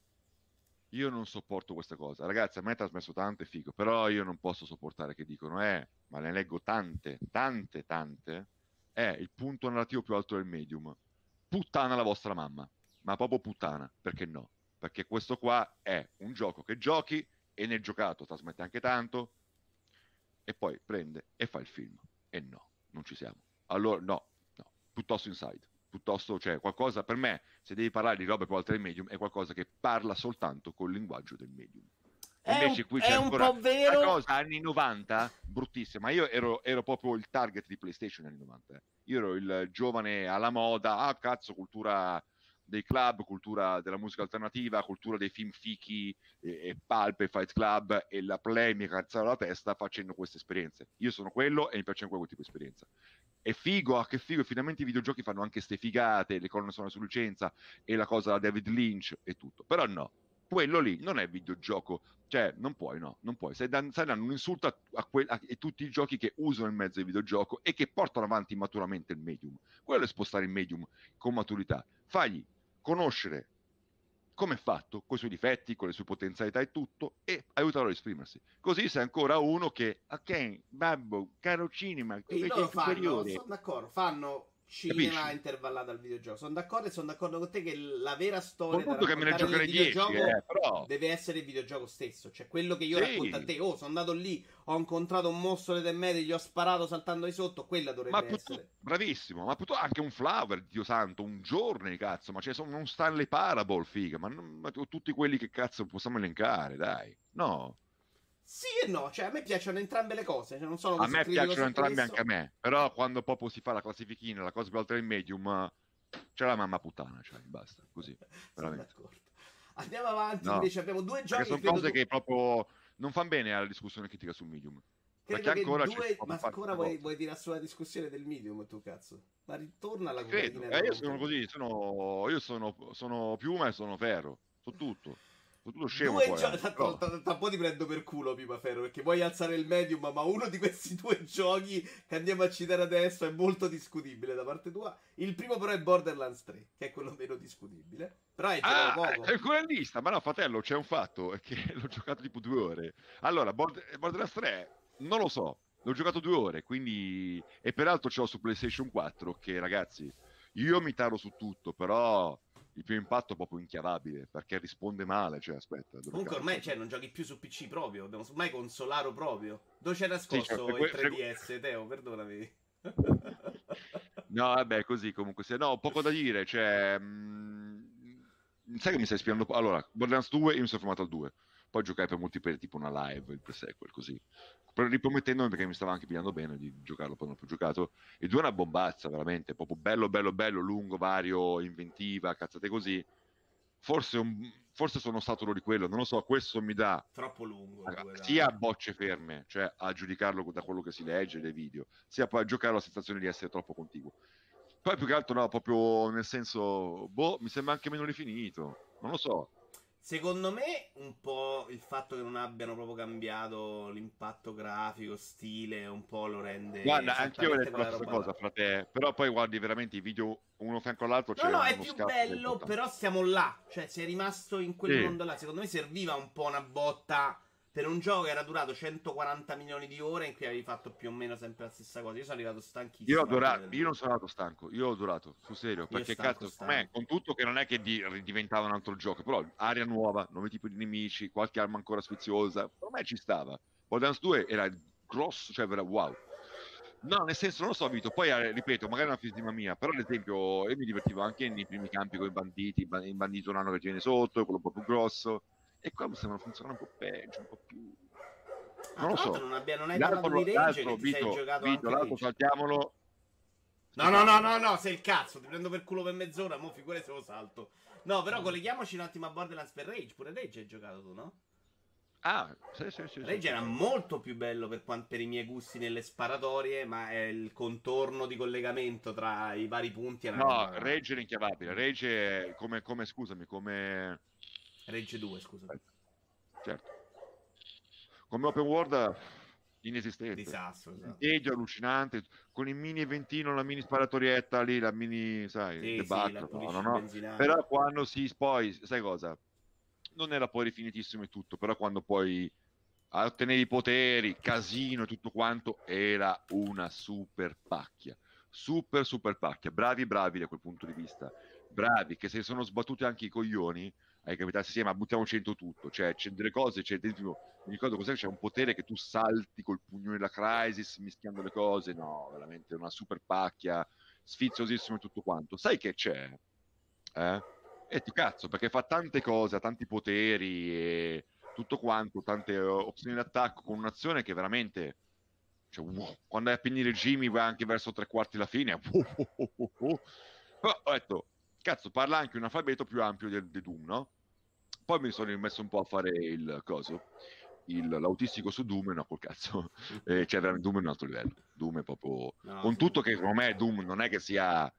io non sopporto questa cosa. Ragazzi, a me ha trasmesso tanto e figo, però io non posso sopportare che dicono, eh, ma ne leggo tante, tante, tante. È il punto narrativo più alto del medium. Puttana la vostra mamma, ma proprio puttana, perché no? Perché questo qua è un gioco che giochi e nel giocato trasmette anche tanto. e poi prende e fa il film. E no, non ci siamo. Allora, no, no, piuttosto inside. Piuttosto, cioè, qualcosa per me, se devi parlare di robe più alte del medium, è qualcosa che parla soltanto col linguaggio del medium. Invece è qui c'è un ancora una cosa anni 90 bruttissima. Ma io ero, ero proprio il target di PlayStation anni 90. eh. Io ero il giovane alla moda, ah cazzo, cultura dei club, cultura della musica alternativa, cultura dei film fichi e, e Pulp e Fight Club e la play mi cazzava la testa facendo queste esperienze. Io sono quello e mi piacciono quel tipo di esperienza. È figo, ah, che figo, finalmente i videogiochi fanno anche ste figate, le colonne sonore su licenza e la cosa da David Lynch e tutto. Però no, quello lì non è videogioco, cioè non puoi, no, non puoi. Stai, dan- stai dando un insulto a, a que- a- a tutti i giochi che usano il mezzo di videogioco e che portano avanti maturamente il medium. Quello è spostare il medium con maturità. Fagli conoscere come è fatto, con i suoi difetti, con le sue potenzialità e tutto, e aiutarlo a esprimersi. Così sei ancora uno che, ok, babbo, caro cinema, tu Sì, loro fanno, sono d'accordo, fanno cinema Capisci? intervallato al videogioco. Sono d'accordo e sono d'accordo con te che la vera storia Conto che me ne giocare nel 10, videogioco eh, però... deve essere il videogioco stesso. Cioè, quello che io Sì. racconto a te, oh, sono andato lì, ho incontrato un mostro delle medie, gli ho sparato saltando di sotto, quella dovrebbe Ma essere. bravissimo, ma piuttosto anche un Flower, Dio santo, un giorno, cazzo, ma ce sono un Stanley Parable, figa, ma, non- ma tu- tutti quelli che cazzo possiamo elencare, dai. No, Sì e no, cioè a me piacciono entrambe le cose, cioè, non sono a me piacciono su entrambi questo. anche a me, però quando proprio si fa la classifichina, la cosa più alta del medium, c'è la mamma puttana, cioè, basta, così. <laughs> Sono veramente. Andiamo avanti, No. invece abbiamo due Perché giochi sono credo cose tu- che proprio non fanno bene alla discussione critica sul medium. Credo Perché che ancora due... Ma ancora vuoi, vuoi tirare sulla discussione del medium tu cazzo? Ma ritorna alla cocaina. eh, io sono così, sono, io sono, sono piuma e sono ferro, so tutto. Tutto scemo Due poi, gio- tra, però- tra- tra un po' ti prendo per culo, Pipa Ferro, perché vuoi alzare il medium, ma uno di questi <laughs> due giochi che andiamo a citare adesso è molto discutibile da parte tua. Il primo però è Borderlands 3, che è quello meno discutibile. Però giocato Ah, poco. è ancora in lista, ma no, fratello, c'è un fatto, è che <laughs> l'ho giocato tipo due ore. Allora, Border- Borderlands 3, non lo so, l'ho giocato due ore, quindi... E peraltro ce l'ho su PlayStation 4, che ragazzi, io mi taro su tutto, però il primo impatto è proprio inchiavabile, perché risponde male, cioè aspetta. Comunque ormai cioè, non giochi più su PC proprio, abbiamo ormai consolaro proprio. Dove c'è nascosto Sì, cioè, il que- 3DS, Teo? Perdonami. No, vabbè, così comunque. Se... No, poco da dire. Cioè, mh, sai che mi stai spiando? Allora, Borderlands 2, io mi sono fermato al 2. Poi giocai per multiplayer tipo una live, il pre-sequel, così. Però ripromettendomi perché mi stava anche pigliando bene di giocarlo, poi non ho più giocato. E 2 è una bombazza, veramente. Proprio bello, bello, bello, lungo, vario, inventiva, cazzate così. Forse, un- forse sono saturo di quello, non lo so, questo mi dà Troppo lungo. Due, sia a bocce ferme, cioè a giudicarlo da quello che si legge dai video, sia poi a giocare la sensazione di essere troppo contiguo. Poi più che altro no, proprio nel senso, boh, mi sembra anche meno rifinito, non lo so. Secondo me, un po' il fatto che non abbiano proprio cambiato l'impatto grafico, stile, un po' lo rende. Guarda, anch'io ho esattamente detto la stessa cosa fra te, però poi guardi veramente i video uno fianco all'altro, No, no, è più bello, però siamo là. Cioè, sei rimasto in quel Sì. mondo là. Secondo me serviva un po' una botta per un gioco che era durato 140 milioni di ore in cui avevi fatto più o meno sempre la stessa cosa. Io sono arrivato stanchissimo. Io del io non sono andato stanco, io ho adorato, sul serio, perché stanco, cazzo, stanco. con tutto che non è che di- diventava un altro gioco, però aria nuova, nuovi tipi di nemici, qualche arma ancora sfiziosa, per me ci stava. Borderlands 2 era grosso, cioè era wow. No, nel senso, non lo so, Vito, poi eh, ripeto, magari è una fisima mia, però ad esempio io mi divertivo anche nei primi campi con i banditi, ba- il bandito nano che ti viene sotto, quello un po' più grosso, e qua mi sembra funzionare un po' peggio, un po' più... Ah, Non lo so. l'altro non, abbia- non hai L'altro, parlato di Rage, l'altro, che ti sei Vito, giocato Vito, anche l'altro saltiamolo, No, no, no, no, no, sei il cazzo, ti prendo per culo per mezz'ora, mo figurati se lo salto. No, però colleghiamoci un attimo a Borderlands per Rage, pure Rage hai giocato tu, no? Ah, sì, sì, sì. Rage sì. era molto più bello per, per i miei gusti nelle sparatorie, ma è il contorno di collegamento tra i vari punti era No, Rage era inchiavabile. Rage è come, come scusami, come... Rage 2, scusa. Certo. Come open world inesistente. Disastro, esatto. Tedio allucinante, con il mini eventino, la mini sparatorietta lì, la mini, sai, Sì, sì, debacle, la no, no, no. Però quando si poi, sai cosa? Non era poi rifinitissimo e tutto, però quando poi ottenevi i poteri, casino e tutto quanto, era una super pacchia. Super, super pacchia. Bravi, bravi da quel punto di vista. Bravi, che se sono sbattuti anche i coglioni, hai capito? Sì, ma buttiamoci dentro tutto. Cioè, c'è delle cose, c'è dentro. Mi ricordo cos'è? C'è un potere che tu salti col pugno della Crisis mischiando le cose. No, veramente una super pacchia, sfiziosissimo e tutto quanto. Sai che c'è? Eh? E ti cazzo, perché fa tante cose, ha tanti poteri e tutto quanto, tante opzioni d'attacco con un'azione che veramente. Cioè, wow, quando è a finire Jimmy va anche verso tre quarti la fine. Wow, <laughs> wow, Però ho detto, cazzo, parla anche un alfabeto più ampio di Doom, no? Poi mi sono rimesso un po' a fare il coso, il, l'autistico su Doom, no, col cazzo. <laughs> Eh, cioè, veramente Doom è un altro livello. Doom è proprio... No, con tutto che secondo me Doom non è che sia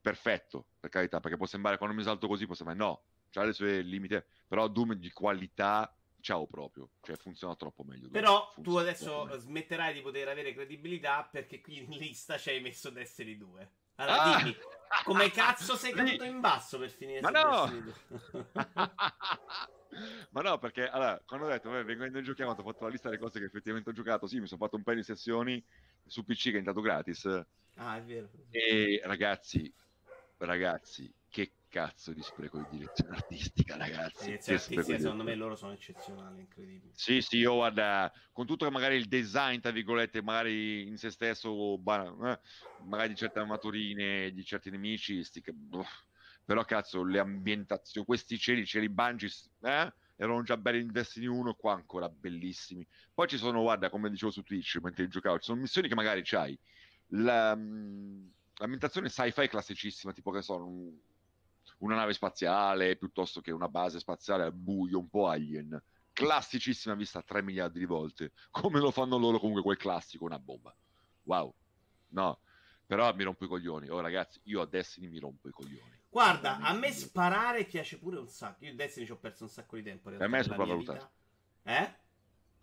perfetto, per carità, perché può sembrare, quando mi salto così, può sembrare no, c'ha le sue limiti, però Doom di qualità ciao proprio, cioè funziona troppo meglio. Però tu adesso smetterai di poter avere credibilità perché qui in lista ci hai messo Destiny 2. Allora ah! dimmi, come cazzo sei caduto in basso per finire Ma no! <laughs> Ma no, perché allora, quando ho detto, vabbè, vengo in giochiamo, ho fatto la lista delle cose che effettivamente ho giocato, sì, mi sono fatto un paio di sessioni su PC che è entrato gratis. Ah, è vero. E ragazzi, ragazzi, che cazzo di spreco di direzione artistica, ragazzi. Direzione artistica, secondo me loro sono eccezionali, incredibili. Sì, sì, io guarda, con tutto che magari il design, tra virgolette, magari in se stesso, eh, magari di certe armaturine, di certi nemici, sti, boh. però cazzo, le ambientazioni, questi cieli, cieli bangi, eh? erano già belli in Destiny 1, qua ancora bellissimi. Poi ci sono, guarda, come dicevo su Twitch mentre giocavo, ci sono missioni che magari c'hai. La, mm, l'ambientazione sci-fi classicissima, tipo che sono una nave spaziale piuttosto che una base spaziale al buio, un po' alien. Classicissima vista 3 miliardi di volte. Come lo fanno loro comunque quel classico, una bomba. Wow. No, però mi rompo i coglioni. Oh ragazzi, io a Destiny mi rompo i coglioni. Guarda, a me sparare piace pure un sacco. Io a Destiny ci ho perso un sacco di tempo. Per me è sopravvalutato. Eh?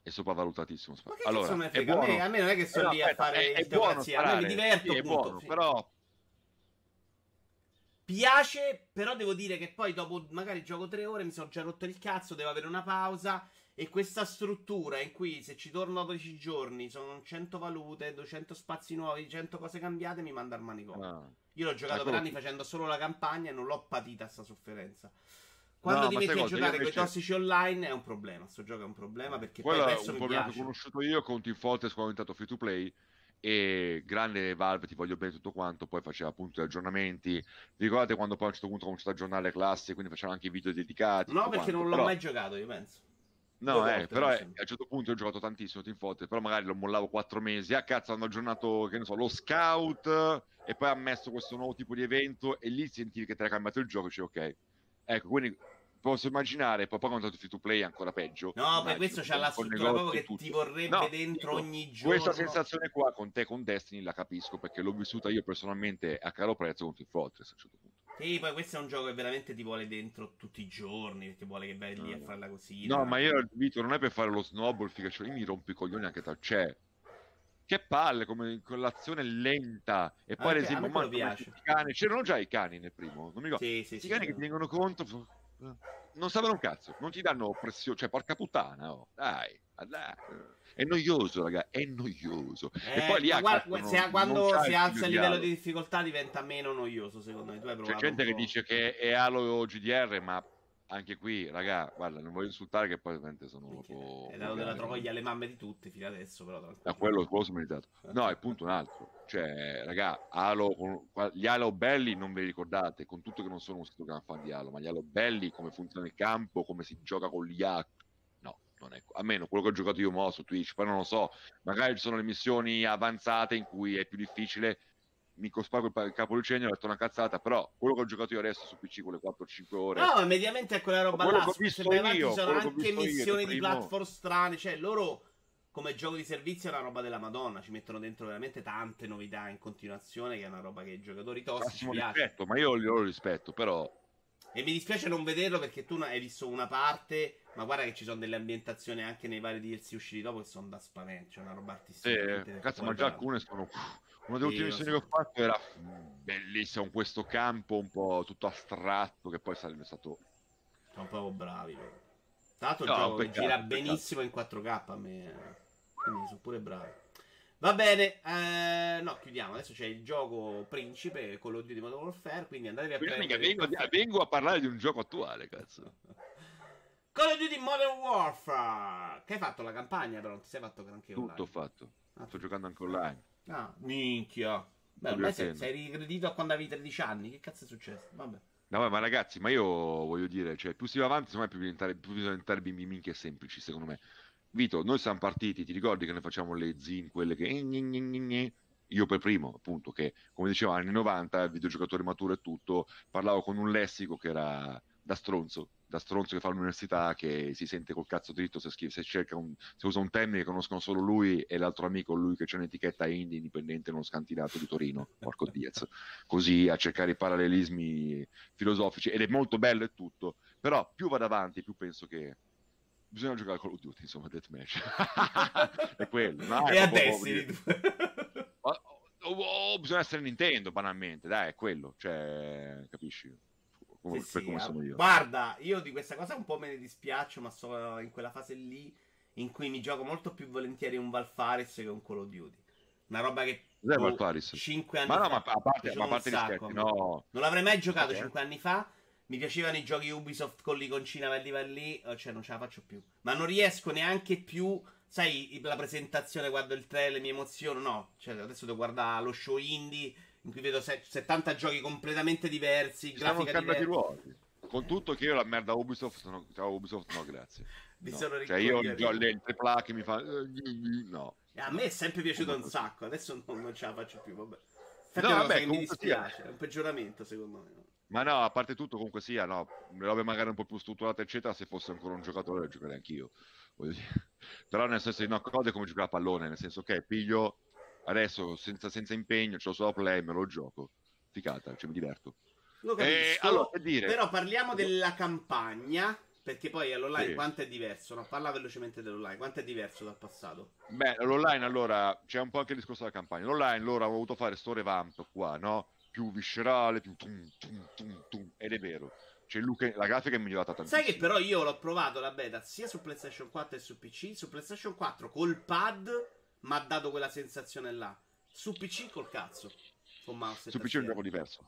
È sopravvalutatissimo. Ma che allora, me frega? A me, a me non è che sono lì a fare è, è buono a me mi diverto. Sì, è buono, però Piace, però devo dire che poi dopo magari gioco tre ore mi sono già rotto il cazzo, devo avere una pausa. E questa struttura in cui se ci torno 12 giorni sono 100 valute, 200 spazi nuovi, 100 cose cambiate, mi manda al manicomio. Ah. Io l'ho giocato per anni facendo solo la campagna e non l'ho patita sta sofferenza. Quando no, ti metti a giocare con i tossici online è un problema. Questo gioco è un problema perché Quello poi adesso è un problema che ho conosciuto io con Team Fortress quando è diventato free to play e grande Valve ti voglio bene tutto quanto poi faceva appunto gli aggiornamenti. Vi ricordate quando poi a un certo punto ha cominciato a aggiornare le classi quindi facevano anche i video dedicati no perché quanto. non l'ho però... mai giocato io penso. No eh, però eh, a un certo punto ho giocato tantissimo Team Fortress però magari lo mollavo quattro mesi. A ah, cazzo hanno aggiornato che ne so lo scout e poi ha messo questo nuovo tipo di evento e lì sentivi che ti era cambiato il gioco dici ok. Ecco quindi posso immaginare, poi quando è free to play è ancora peggio. No, ma questo c'ha la struttura proprio che tutto. ti vorrebbe no, dentro ogni giorno. Questa sensazione qua con te, con Destiny, la capisco perché l'ho vissuta io personalmente a caro prezzo con Team Fortress a un certo punto. Sì, poi questo è un gioco che veramente ti vuole dentro tutti i giorni perché vuole che vai lì no, a farla così. No, ma io Vito non è per fare lo snowball, figa, cioè io mi rompo i coglioni anche tra c'è. Che palle, come con l'azione lenta. E poi, ad esempio, ma, cani, c'erano già i cani nel primo, non mi ricordo. Sì, sì, I sì, cani sì, che ti vengono conto non sapevano un cazzo, non ti danno pressione, cioè porca puttana, oh, dai, dai. È noioso, raga, è noioso. Eh, e poi lì guarda, cazzo, se, non, quando non si alza il livello di difficoltà diventa meno noioso, secondo me. C'è gente che dice che è Halo GDR, ma anche qui, raga, guarda, non voglio insultare che poi ovviamente sono proprio... È dato della troia alle mamme di tutti fino adesso, però... Da quello, quello sono meritato. No, è appunto un altro. Cioè, raga, Halo, gli Halo belli non ve li ricordate, con tutto che non sono un gran fan di Halo, ma gli Halo belli, come funziona il campo, come si gioca con gli hack, no, non è... Almeno quello che ho giocato io mo su Twitch, poi non lo so, magari ci sono le missioni avanzate in cui è più difficile mi cospago il capo del cenio, ho detto una cazzata, però quello che ho giocato io adesso su PC con le 4-5 ore... No, mediamente è quella roba là, ci sono anche missioni io, di platform strane, cioè loro come gioco di servizio è una roba della Madonna, ci mettono dentro veramente tante novità in continuazione, che è una roba che i giocatori tossici rispetto, ma io lo rispetto, però... E mi dispiace non vederlo perché tu hai visto una parte, ma guarda che ci sono delle ambientazioni anche nei vari DLC usciti dopo che sono da spavento, c'è una roba artistica. Sì, cazzo, ma già alcune sono una delle ultime missioni che ho fatto era bellissimo, in questo campo un po' tutto astratto, che poi sarebbe stato... Sono proprio bravi. Tra l'altro il no, gioco peccato, gira peccato. benissimo in 4K a me, quindi sono pure bravi. Va bene, eh, no, chiudiamo. Adesso c'è il gioco principe, Call of Duty Modern Warfare, quindi andatevi a Quindi prendere... vengo, vengo a parlare di un gioco attuale, cazzo. Call of Duty Modern Warfare! Che hai fatto la campagna, però non ti sei fatto granché Tutto online. fatto. Ah, Sto giocando anche online. Ah, minchia. Beh, ormai sei, sei ricredito a quando avevi 13 anni. Che cazzo è successo? Vabbè. No, ma ragazzi, ma io voglio dire, cioè, più si va avanti, secondo me più, diventare, più bisogna diventare bimbi minchie semplici, secondo me. Vito, noi siamo partiti, ti ricordi che noi facciamo le zin, quelle che... Io per primo, appunto, che come dicevo, anni 90, videogiocatore maturo e tutto, parlavo con un lessico che era da stronzo, da stronzo che fa l'università, che si sente col cazzo dritto se, scrive, se, cerca un, se usa un termine che conoscono solo lui e l'altro amico, lui che c'è un'etichetta indie indipendente nello scantinato di Torino, porco Diaz. Così a cercare i parallelismi filosofici ed è molto bello e tutto, però più vado avanti, più penso che bisogna giocare Call of Duty, insomma, Deathmatch. <laughs> è quello. no? e È a Destiny. o, o- o bisogna essere Nintendo, banalmente, dai, è quello, cioè, capisci? Come, Sì, per sì, come ah, sono io. Guarda, io di questa cosa un po' me ne dispiaccio, ma sono in quella fase lì in cui mi gioco molto più volentieri un Valfaris che un Call of Duty. Una roba che Cos'è boh, Valfaris? 5 anni Ma no, fa ma a parte, ma a parte scherzi, no. Non l'avrei mai giocato Ok. 5 anni fa. Mi piacevano i giochi Ubisoft con l'iconcina vai vai lì, eh, cioè non ce la faccio più. Ma non riesco neanche più, sai, la presentazione, guardo il trailer, mi emoziono, no. Cioè, adesso devo guardare lo show indie in cui vedo se- 70 giochi completamente diversi, grafica diversa. ruoli. Con tutto che io la merda Ubisoft, no, ciao Ubisoft, no, grazie. Mi No. sono Cioè, io gio- le, AAA che mi fa... No. A me è sempre piaciuto un sacco, adesso non, non ce la faccio più, vabbè. Infatti No, vabbè, mi comunque sia. dispiace, è un peggioramento secondo me. Ma no, a parte tutto, comunque sia, no, le robe magari un po' più strutturate, eccetera, se fosse ancora un giocatore le giocherei anch'io. <laughs> Però nel senso di no, cose come giocare a pallone, nel senso che piglio adesso senza, senza impegno, c'ho solo play, me lo gioco. Ficata, cioè mi diverto. Lo Eh, capisco, allora, dire? però parliamo della campagna, perché poi all'online Sì. quanto è diverso, no? Parla velocemente dell'online, quanto è diverso dal passato? Beh, l'online allora c'è un po' anche il discorso della campagna. L'online loro hanno voluto fare sto revamp qua, no? Più viscerale, più tum, tum, tum, tum. Ed è vero. Cioè, look- la grafica è migliorata tantissimo. Sai che però io l'ho provato la beta sia su PlayStation 4 che su PC, su PlayStation 4 col pad mi ha dato quella sensazione là, su PC col cazzo, con mouse Su PC è un gioco diverso.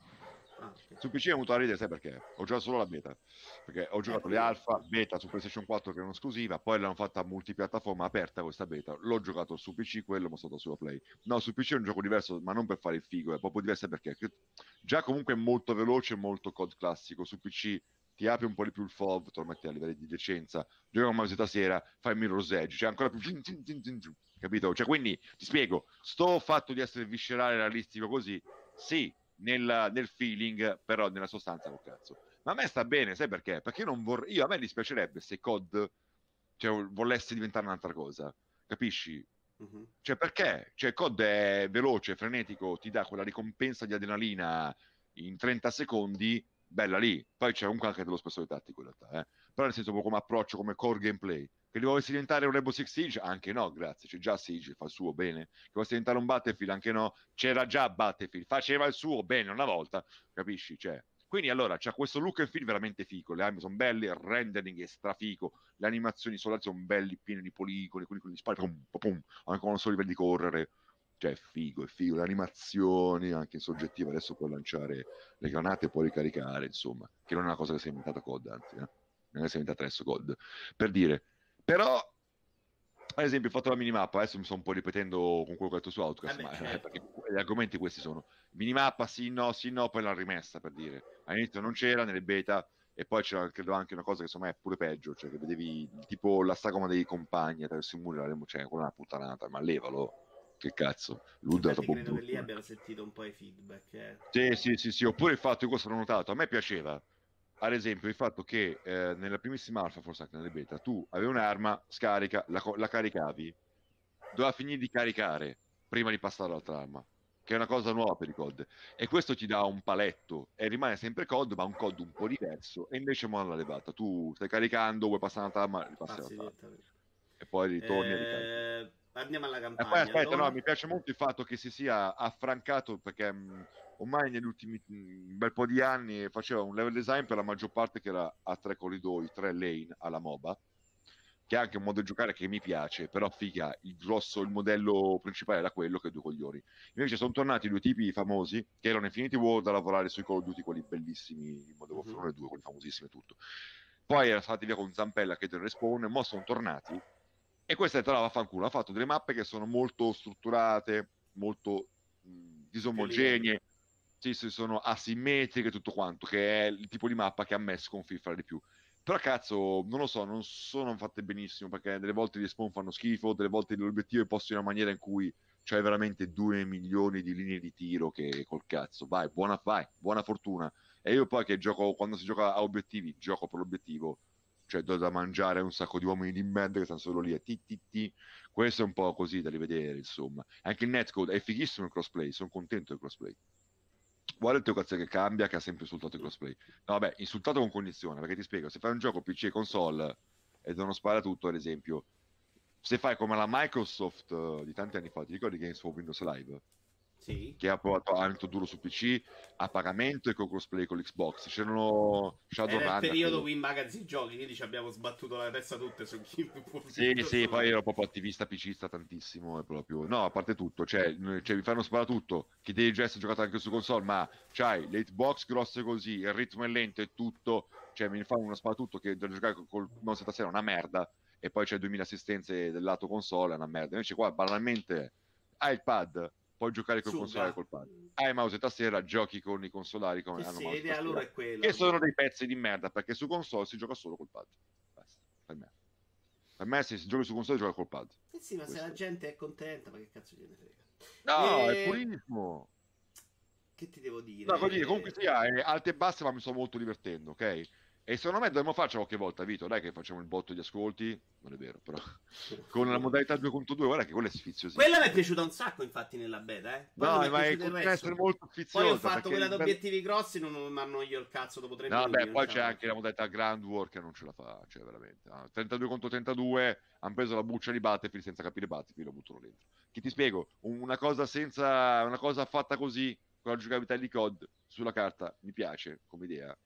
Ah, ok. Su PC è venuto a ridere, sai perché? Ho giocato solo la beta. Perché ho giocato le alfa, beta su PlayStation 4 che erano esclusiva, poi l'hanno fatta multipiattaforma aperta questa beta. L'ho giocato su PC, quello ma stato sulla Play. No, su PC è un gioco diverso, ma non per fare il figo, è proprio diverso perché già comunque è molto veloce, molto COD classico. Su PC ti apri un po' di più il FOV, te lo metti a livelli di decenza, giochi con mouse sera, fai il Mirror's Edge, cioè ancora più... Capito? Cioè, quindi ti spiego, sto fatto di essere viscerale realistico così, sì, nel, nel feeling, però nella sostanza col cazzo. Ma a me sta bene, sai perché? Perché io non vorrei. Io a me dispiacerebbe se COD cioè, volesse diventare un'altra cosa. Capisci? Mhm. Cioè, perché? Cioè, COD è veloce, frenetico, ti dà quella ricompensa di adrenalina in 30 secondi, bella lì. Poi c'è comunque anche dello spessore tattico in realtà, eh. Però nel senso proprio come approccio, come core gameplay. Che dovesse diventare un Rainbow Six Siege? Anche no, grazie. C'è già Siege, fa il suo bene. Che dovesse diventare un Battlefield? Anche no. C'era già Battlefield, faceva il suo bene una volta, capisci? Cioè, quindi allora c'ha questo look and feel veramente figo, le armi sono belle, il rendering è strafico, le animazioni solari sono belli, piene di poligoni, quelli con gli spari, pum, pum, pum, anche con il solo livello di correre, cioè è figo, è figo, le animazioni anche in soggettiva, adesso puoi lanciare le granate e puoi ricaricare, insomma, che non è una cosa che si è inventata COD, anzi, eh? non è si è inventata adesso COD, per dire, però ad esempio ho fatto la minimappa, adesso mi sto un po' ripetendo con quello che ho detto su Outcast, Vabbè, ma certo. eh, perché gli argomenti questi sono minimappa sì no sì no poi l'hanno rimessa per dire. All'inizio non c'era nelle beta e poi c'era credo anche una cosa che me è pure peggio. Cioè che vedevi tipo la sagoma dei compagni attraverso i muri la- cioè quella è una puttanata ma levalo che cazzo l'Ud è troppo credo che lì abbiamo sentito un po' i feedback. eh. sì sì sì sì oppure il fatto che questo l'ho notato a me piaceva ad esempio il fatto che eh, nella primissima alfa forse anche nelle beta tu avevi un'arma scarica la, la caricavi doveva finire di caricare prima di passare all'altra arma che è una cosa nuova per i COD e questo ti dà un paletto e rimane sempre COD ma un COD un po' diverso e invece mo l'ha levata tu stai caricando vuoi passare all'altra arma ripassi Passi all'altra direttamente. e poi ritorni e ricarichi. Eh, andiamo alla campagna. poi aspetta, allora. no, mi piace molto il fatto che si sia affrancato perché mh, ormai negli ultimi mh, un bel po' di anni faceva un level design per la maggior parte che era a tre corridoi, tre lane alla MOBA. che è anche un modo di giocare che mi piace, però figa, il grosso, il modello principale era quello che due coglioni. Invece sono tornati due tipi famosi, che erano Infinity World a lavorare sui Call of Duty, quelli bellissimi, in Modern Warfare 1 e 2, quelli famosissimi e tutto. Poi erano stati via con Zampella che del respawn, e mo sono tornati, e questa è la vaffanculo, ha fatto delle mappe che sono molto strutturate, molto mh, disomogenee, sì, sì, sono asimmetriche tutto quanto, che è il tipo di mappa che a me sconfiffa di più. Però cazzo, non lo so, non sono fatte benissimo perché delle volte gli spawn fanno schifo, delle volte l'obiettivo è posto in una maniera in cui c'hai veramente 2 milioni di linee di tiro che col cazzo, vai, buona, vai, buona fortuna. E io poi che gioco, quando si gioca a obiettivi, gioco per l'obiettivo, cioè do da mangiare un sacco di uomini di merda che stanno solo lì a ti. Questo è un po' così da rivedere, insomma. Anche il netcode è fighissimo il crossplay, sono contento del crossplay qual è il tuo cazzo che cambia che ha sempre insultato il crossplay? No, vabbè, insultato con condizione, perché ti spiego, se fai un gioco PC e console e non spara tutto, ad esempio, se fai come la Microsoft uh, di tanti anni fa, ti ricordi Games for Windows Live? Sì. che ha provato anche duro su PC a pagamento e con crossplay con l'Xbox. C'erano Shadowrun. Era il periodo che... Win Magazine giochi, quindi ci abbiamo sbattuto la testa tutte su chi Sì, sì, poi ero proprio attivista PCista tantissimo. Proprio... No, a parte tutto, cioè, cioè vi fanno sparare tutto. Chi devi già essere giocato anche su console, ma c'hai le hitbox grosse così, il ritmo è lento e tutto. Cioè, mi fanno una spara tutto che da giocare col mouse tastiera è una merda. E poi c'è 2000 assistenze del lato console, è una merda. Invece qua, banalmente, hai il pad puoi giocare con console e col pad. Hai mouse e tastiera, giochi con i consolari come sì, hanno sì, mouse l'idea allora è quella. Che sono dei pezzi di merda, perché su console si gioca solo col pad. Basta, per me. Per me se si gioca su console si gioca col pad. Eh sì, ma Questo. se la gente è contenta, ma che cazzo gliene frega? No, e... è purissimo. Che ti devo dire? No, dire, comunque sia, è alti e bassi, ma mi sto molto divertendo, ok? E secondo me dovremmo farci qualche volta, Vito, dai che facciamo il botto di ascolti, non è vero, però <laughs> con la modalità 2 contro 2, guarda che quella è sfiziosissima. Quella mi è piaciuta un sacco infatti nella beta, eh. Poi no, ma è essere molto sfiziosa. Poi ho fatto quella ad obiettivi grossi, non mi annoio il cazzo dopo tre no, minuti. No, beh, poi c'è anche la modalità Grand War che non ce la fa, cioè veramente. Ah, 32 contro 32, hanno preso la buccia di Battlefield senza capire Battlefield, lo buttano dentro. Chi ti spiego, una cosa senza, una cosa fatta così, con la giocabilità di COD sulla carta, mi piace come idea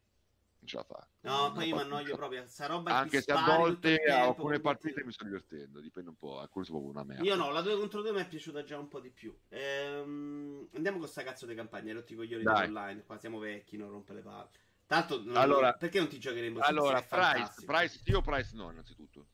ce la fa. No, poi io mi annoio proprio. Sta roba Anche se a volte a alcune partite mi sto divertendo, dipende un po'. Alcune sono proprio una merda. Io no, la 2 contro 2 mi è piaciuta già un po' di più. Ehm, andiamo con sta cazzo di campagna. Hai rotto i coglioni online. Qua siamo vecchi, non rompe le palle. Tanto, non, allora, perché non ti giocheremo? Allora, Price, Price, io Price no, innanzitutto.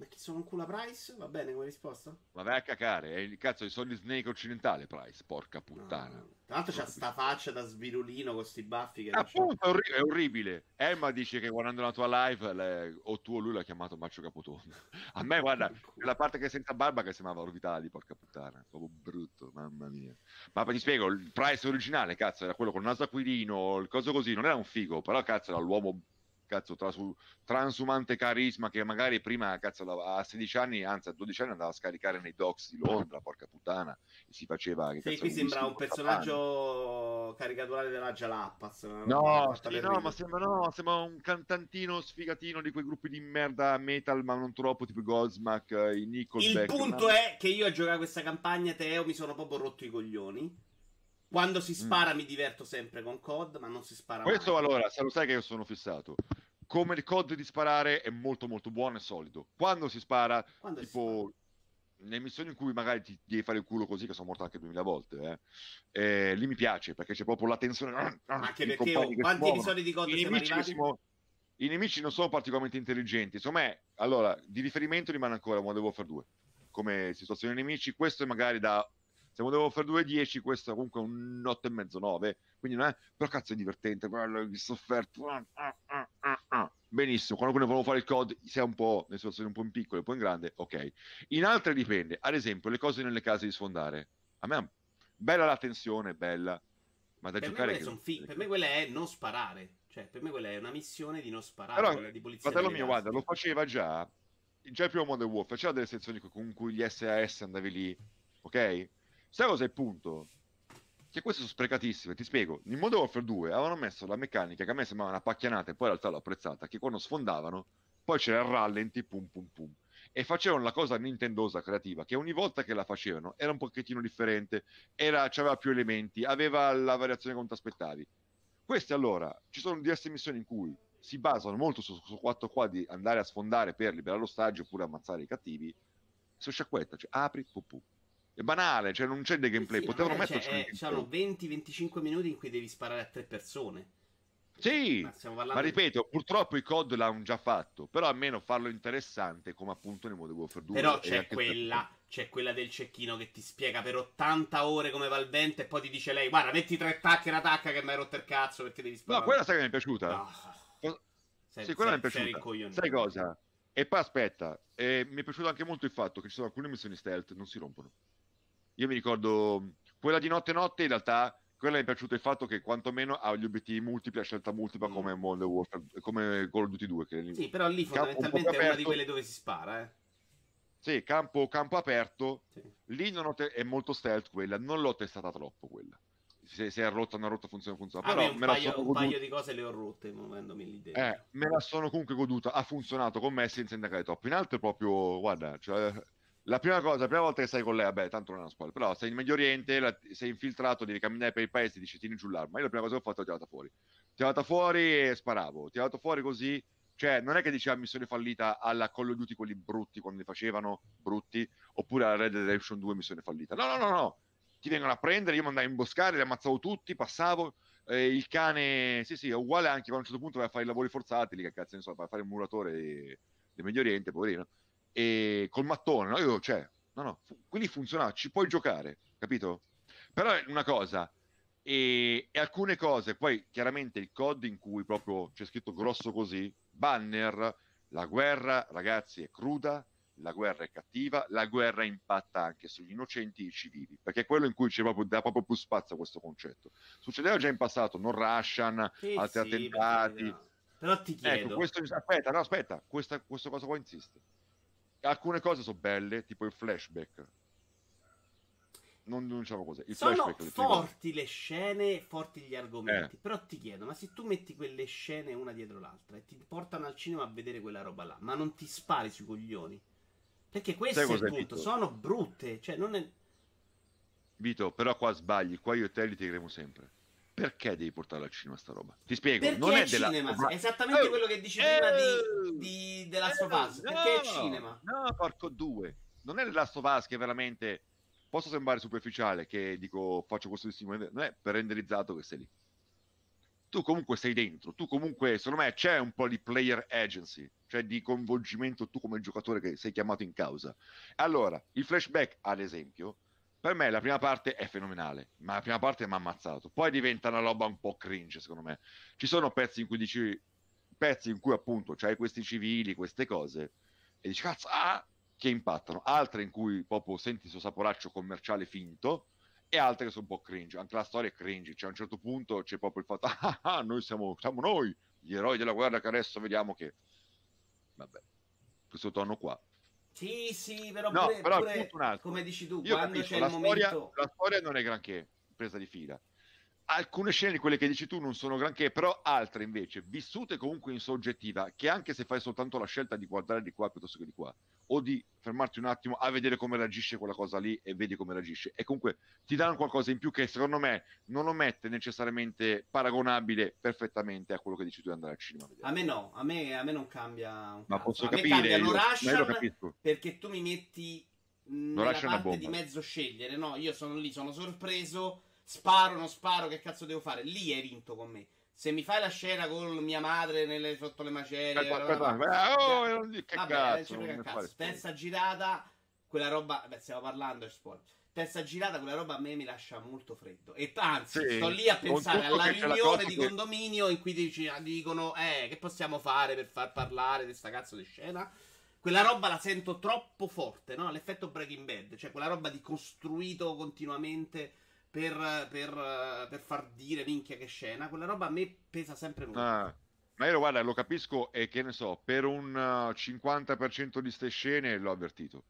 Ma chi sono un culo Price? Va bene come risposta? Ma vai a cacare, è il cazzo di Solid Snake occidentale Price, porca puttana. No. Tra l'altro c'ha sta faccia da svirulino con sti baffi che Appunto, è, orri- è, orribile. Emma dice che guardando la tua live le... o tu o lui l'ha chiamato Maccio Capotondo. <laughs> A me guarda, la parte che è senza barba che sembrava Orvitali, porca puttana, proprio brutto, mamma mia. Ma ti spiego, il Price originale, cazzo, era quello con il naso aquilino, il coso così, non era un figo, però cazzo era l'uomo cazzo, trasu- transumante carisma che magari prima, cazzo, a 16 anni, anzi a 12 anni andava a scaricare nei docks di Londra, porca puttana, e si faceva... Che sì, qui sembra un personaggio caricaturale della Jalappas. No, sì, no, ma sembra, no, sembra un cantantino sfigatino di quei gruppi di merda metal, ma non troppo, tipo Goldsmack, i Nickelback. Il punto una... è che io a giocare questa campagna, Teo, mi sono proprio rotto i coglioni quando si mm. spara mm. mi diverto sempre con COD, ma non si spara Questo mai. allora, se lo sai che io sono fissato. Come il COD di sparare è molto molto buono e solido. Quando si spara, quando tipo nelle missioni in cui magari ti devi fare il culo così, che sono morto anche 2000 volte, eh, eh, lì mi piace perché c'è proprio la tensione. Anche <clears throat> perché oh, quanti episodi di COD I nemici, sono, I nemici non sono particolarmente intelligenti. Insomma, allora, di riferimento rimane ancora Modern Warfare 2 come situazione nemici. Questo è magari da se volevo fare 2-10, questo è comunque un 8,5, 9. Quindi non è, però cazzo è divertente, quello di sofferto. Ah, ah, ah, Benissimo, quando volevo fare il code, sia un po' nelle situazioni un po' in piccolo e poi in grande, ok. In altre dipende, ad esempio, le cose nelle case di sfondare. A me bella la tensione, bella, ma da per giocare... Me che... fi- per me quella è non sparare. Cioè, per me quella è una missione di non sparare, Però, quella di polizia. Fratello mio, guarda, lo faceva già, già il primo Modern Warfare, c'era delle sezioni con cui gli SAS andavi lì, ok? Sai cosa è il punto? Che queste sono sprecatissime, ti spiego. In Modern Warfare 2 avevano messo la meccanica che a me sembrava una pacchianata e poi in realtà l'ho apprezzata, che quando sfondavano, poi c'era il rallenti, pum pum pum. E facevano la cosa nintendosa creativa, che ogni volta che la facevano era un pochettino differente, era, aveva più elementi, aveva la variazione che non ti aspettavi. Queste allora, ci sono diverse missioni in cui si basano molto su questo fatto qua di andare a sfondare per liberare l'ostaggio oppure ammazzare i cattivi. Su sciacquetta, cioè apri, pupù. È banale, cioè non c'è dei gameplay. Sì, Potevano metterci c'è- un eh, gameplay. c'hanno 20-25 minuti in cui devi sparare a tre persone. Sì, Ma ma ripeto, purtroppo i COD l'hanno già fatto, però almeno farlo interessante come appunto nel Modern Warfare 2. Però c'è quella, c'è quella del cecchino che ti spiega per 80 ore come va il vento e poi ti dice lei, guarda, metti tre attacchi e attacca che mi hai rotto il cazzo perché devi No, sparare. quella sai che mi è piaciuta? No. Cosa- Sei- sì, quella sei- mi è piaciuta. Sai cosa? E poi aspetta, eh, mi è piaciuto anche molto il fatto che ci sono alcune missioni stealth non si rompono. Io mi ricordo quella di notte notte, in realtà quella mi è piaciuto il fatto che quantomeno ha gli obiettivi multipli a scelta multipla Mm. come Modern Warfare, come Call of Duty 2. Che Sì, però lì Campo un fondamentalmente è una di quelle dove si spara, eh. Sì, campo, campo aperto, Sì. lì non te- è molto stealth quella, non l'ho testata troppo quella. Se, se è rotta, una rotta funziona, funziona. A me Però un la paio, un paio di cose le ho rotte muovendomi lì dentro. Eh, me la sono comunque goduta, ha funzionato con me senza indagare troppo. In altro è proprio, guarda, cioè, la prima cosa, la prima volta che sei con lei, vabbè, tanto non è una spoiler, però sei in Medio Oriente, la- sei infiltrato, devi camminare per i paesi, dici tieni giù l'arma. Io la prima cosa che ho fatto è tirata fuori. Tirata fuori e sparavo, tirato fuori così, cioè non è che diceva missione fallita alla Call of Duty quelli brutti quando li facevano brutti, oppure alla Red Dead Redemption 2 missione fallita. No, no, no, no. Ti vengono a prendere, io mi andavo a imboscare, li ammazzavo tutti, passavo, eh, il cane, sì, sì, è uguale anche quando a un certo punto vai a fare i lavori forzati, lì che cazzo ne vai a fare il muratore del Medio Oriente, poverino, e col mattone, no? Io, cioè, no, no, fu- quindi funzionava, ci puoi giocare, capito? Però è una cosa, e, e alcune cose, poi chiaramente il COD in cui proprio c'è scritto grosso così, banner, la guerra, ragazzi, è cruda, la guerra è cattiva, la guerra impatta anche sugli innocenti e i civili, perché è quello in cui c'è proprio, dà proprio più spazio a questo concetto. Succedeva già in passato, non Russian, Sì, altri sì, attentati. Però ti chiedo, Ecco, questo, aspetta, no, aspetta, questa, questa cosa qua insiste. Alcune cose sono belle, tipo il flashback. Non, non diciamo così. Il sono forti le scene, forti gli argomenti. Eh. Però ti chiedo, ma se tu metti quelle scene una dietro l'altra e ti portano al cinema a vedere quella roba là, ma non ti spari sui coglioni? Perché questo Sai è il cos'è, punto, Vito? sono brutte, cioè non è... Vito, però qua sbagli, qua io e te litigheremo sempre. Perché devi portarla al cinema sta roba? Ti spiego, Perché non è è della... cinema? Ma- È esattamente Eh, quello che dici eh, prima di, di The Last of Us. eh, Perché è no, cinema? No, porco due. Non è The Last of Us che veramente... Posso sembrare superficiale che dico faccio questo distinguo, non è per renderizzato che sei lì. Tu comunque sei dentro, tu comunque, secondo me c'è un po' di player agency, cioè di coinvolgimento tu come giocatore che sei chiamato in causa. Allora, il flashback, ad esempio, per me la prima parte è fenomenale, ma la prima parte mi ha ammazzato. Poi diventa una roba un po' cringe, secondo me. Ci sono pezzi in cui dici, pezzi in cui appunto c'hai questi civili, queste cose, e dici, cazzo, ah, che impattano. Altre in cui proprio senti il suo saporaccio commerciale finto, e altre che sono un po' cringe. Anche la storia è cringe. Cioè, a un certo punto c'è proprio il fatto, <laughs> ah, ah, noi siamo, siamo noi, gli eroi della guerra che adesso vediamo che... Vabbè, questo tono qua. Sì, sì, però, No, pure, però pure, come dici tu, Io quando capisco, c'è la il storia, momento... la storia non è granché presa di fila. Alcune scene di quelle che dici tu non sono granché, però altre invece, vissute comunque in soggettiva, che anche se fai soltanto la scelta di guardare di qua piuttosto che di qua, o di fermarti un attimo a vedere come reagisce quella cosa lì e vedi come reagisce, e comunque ti danno qualcosa in più che secondo me non lo mette necessariamente paragonabile perfettamente a quello che dici tu di andare al cinema a. A me no, a me, a me non cambia Ma posso a me capire, cambiano io, perché tu mi metti nella parte di mezzo scegliere, no? Io sono lì, sono sorpreso, sparo, non sparo, che cazzo devo fare? Lì hai vinto con me. Se mi fai la scena con mia madre nelle- sotto le macerie, Aspetta, bla, bla, aspetta, bla, eh, oh, già- non che Vabbè, cazzo, non non cazzo. Terza girata, quella roba. Beh, stiamo parlando di spoiler. Terza girata, quella roba a me mi lascia molto freddo. E anzi, Sì, sto lì a pensare alla la riunione di che- condominio in cui dici- dicono: Eh, che possiamo fare per far parlare di sta cazzo di scena? Quella roba la sento troppo forte, no? L'effetto Breaking Bad, cioè quella roba di costruito continuamente per, per, per far dire minchia che scena. Quella roba a me pesa sempre molto. Ah, ma io guarda, lo capisco e che ne so, per un uh, 50% di ste scene l'ho avvertito.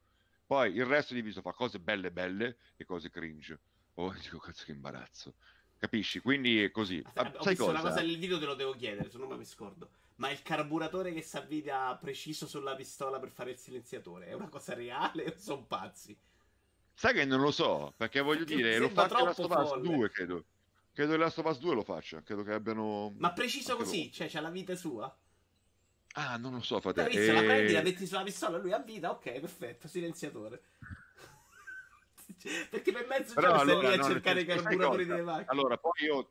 Poi il resto è diviso fa cose belle belle e cose cringe. Oh, <laughs> dico cazzo che imbarazzo. Capisci? Quindi è così. Ah, ho sai visto cosa? una cosa nel video, te lo devo chiedere, se no mi scordo. Ma il carburatore che si avvita preciso sulla pistola per fare il silenziatore è una cosa reale o sono pazzi? Sai che non lo so, perché voglio dire, lo sembra fa anche Last of Us folle. 2, credo. Credo che Last of Us 2 lo faccia, credo che abbiano... Ma preciso anche così, cioè c'ha la vita sua? Ah, non lo so, fate. E... La prendi, la metti sulla pistola, lui a vita, ok, perfetto, silenziatore. <laughs> Perché per mezzo Però giorno allora, stai lì a cercare i carburatori delle macchine. Allora, poi io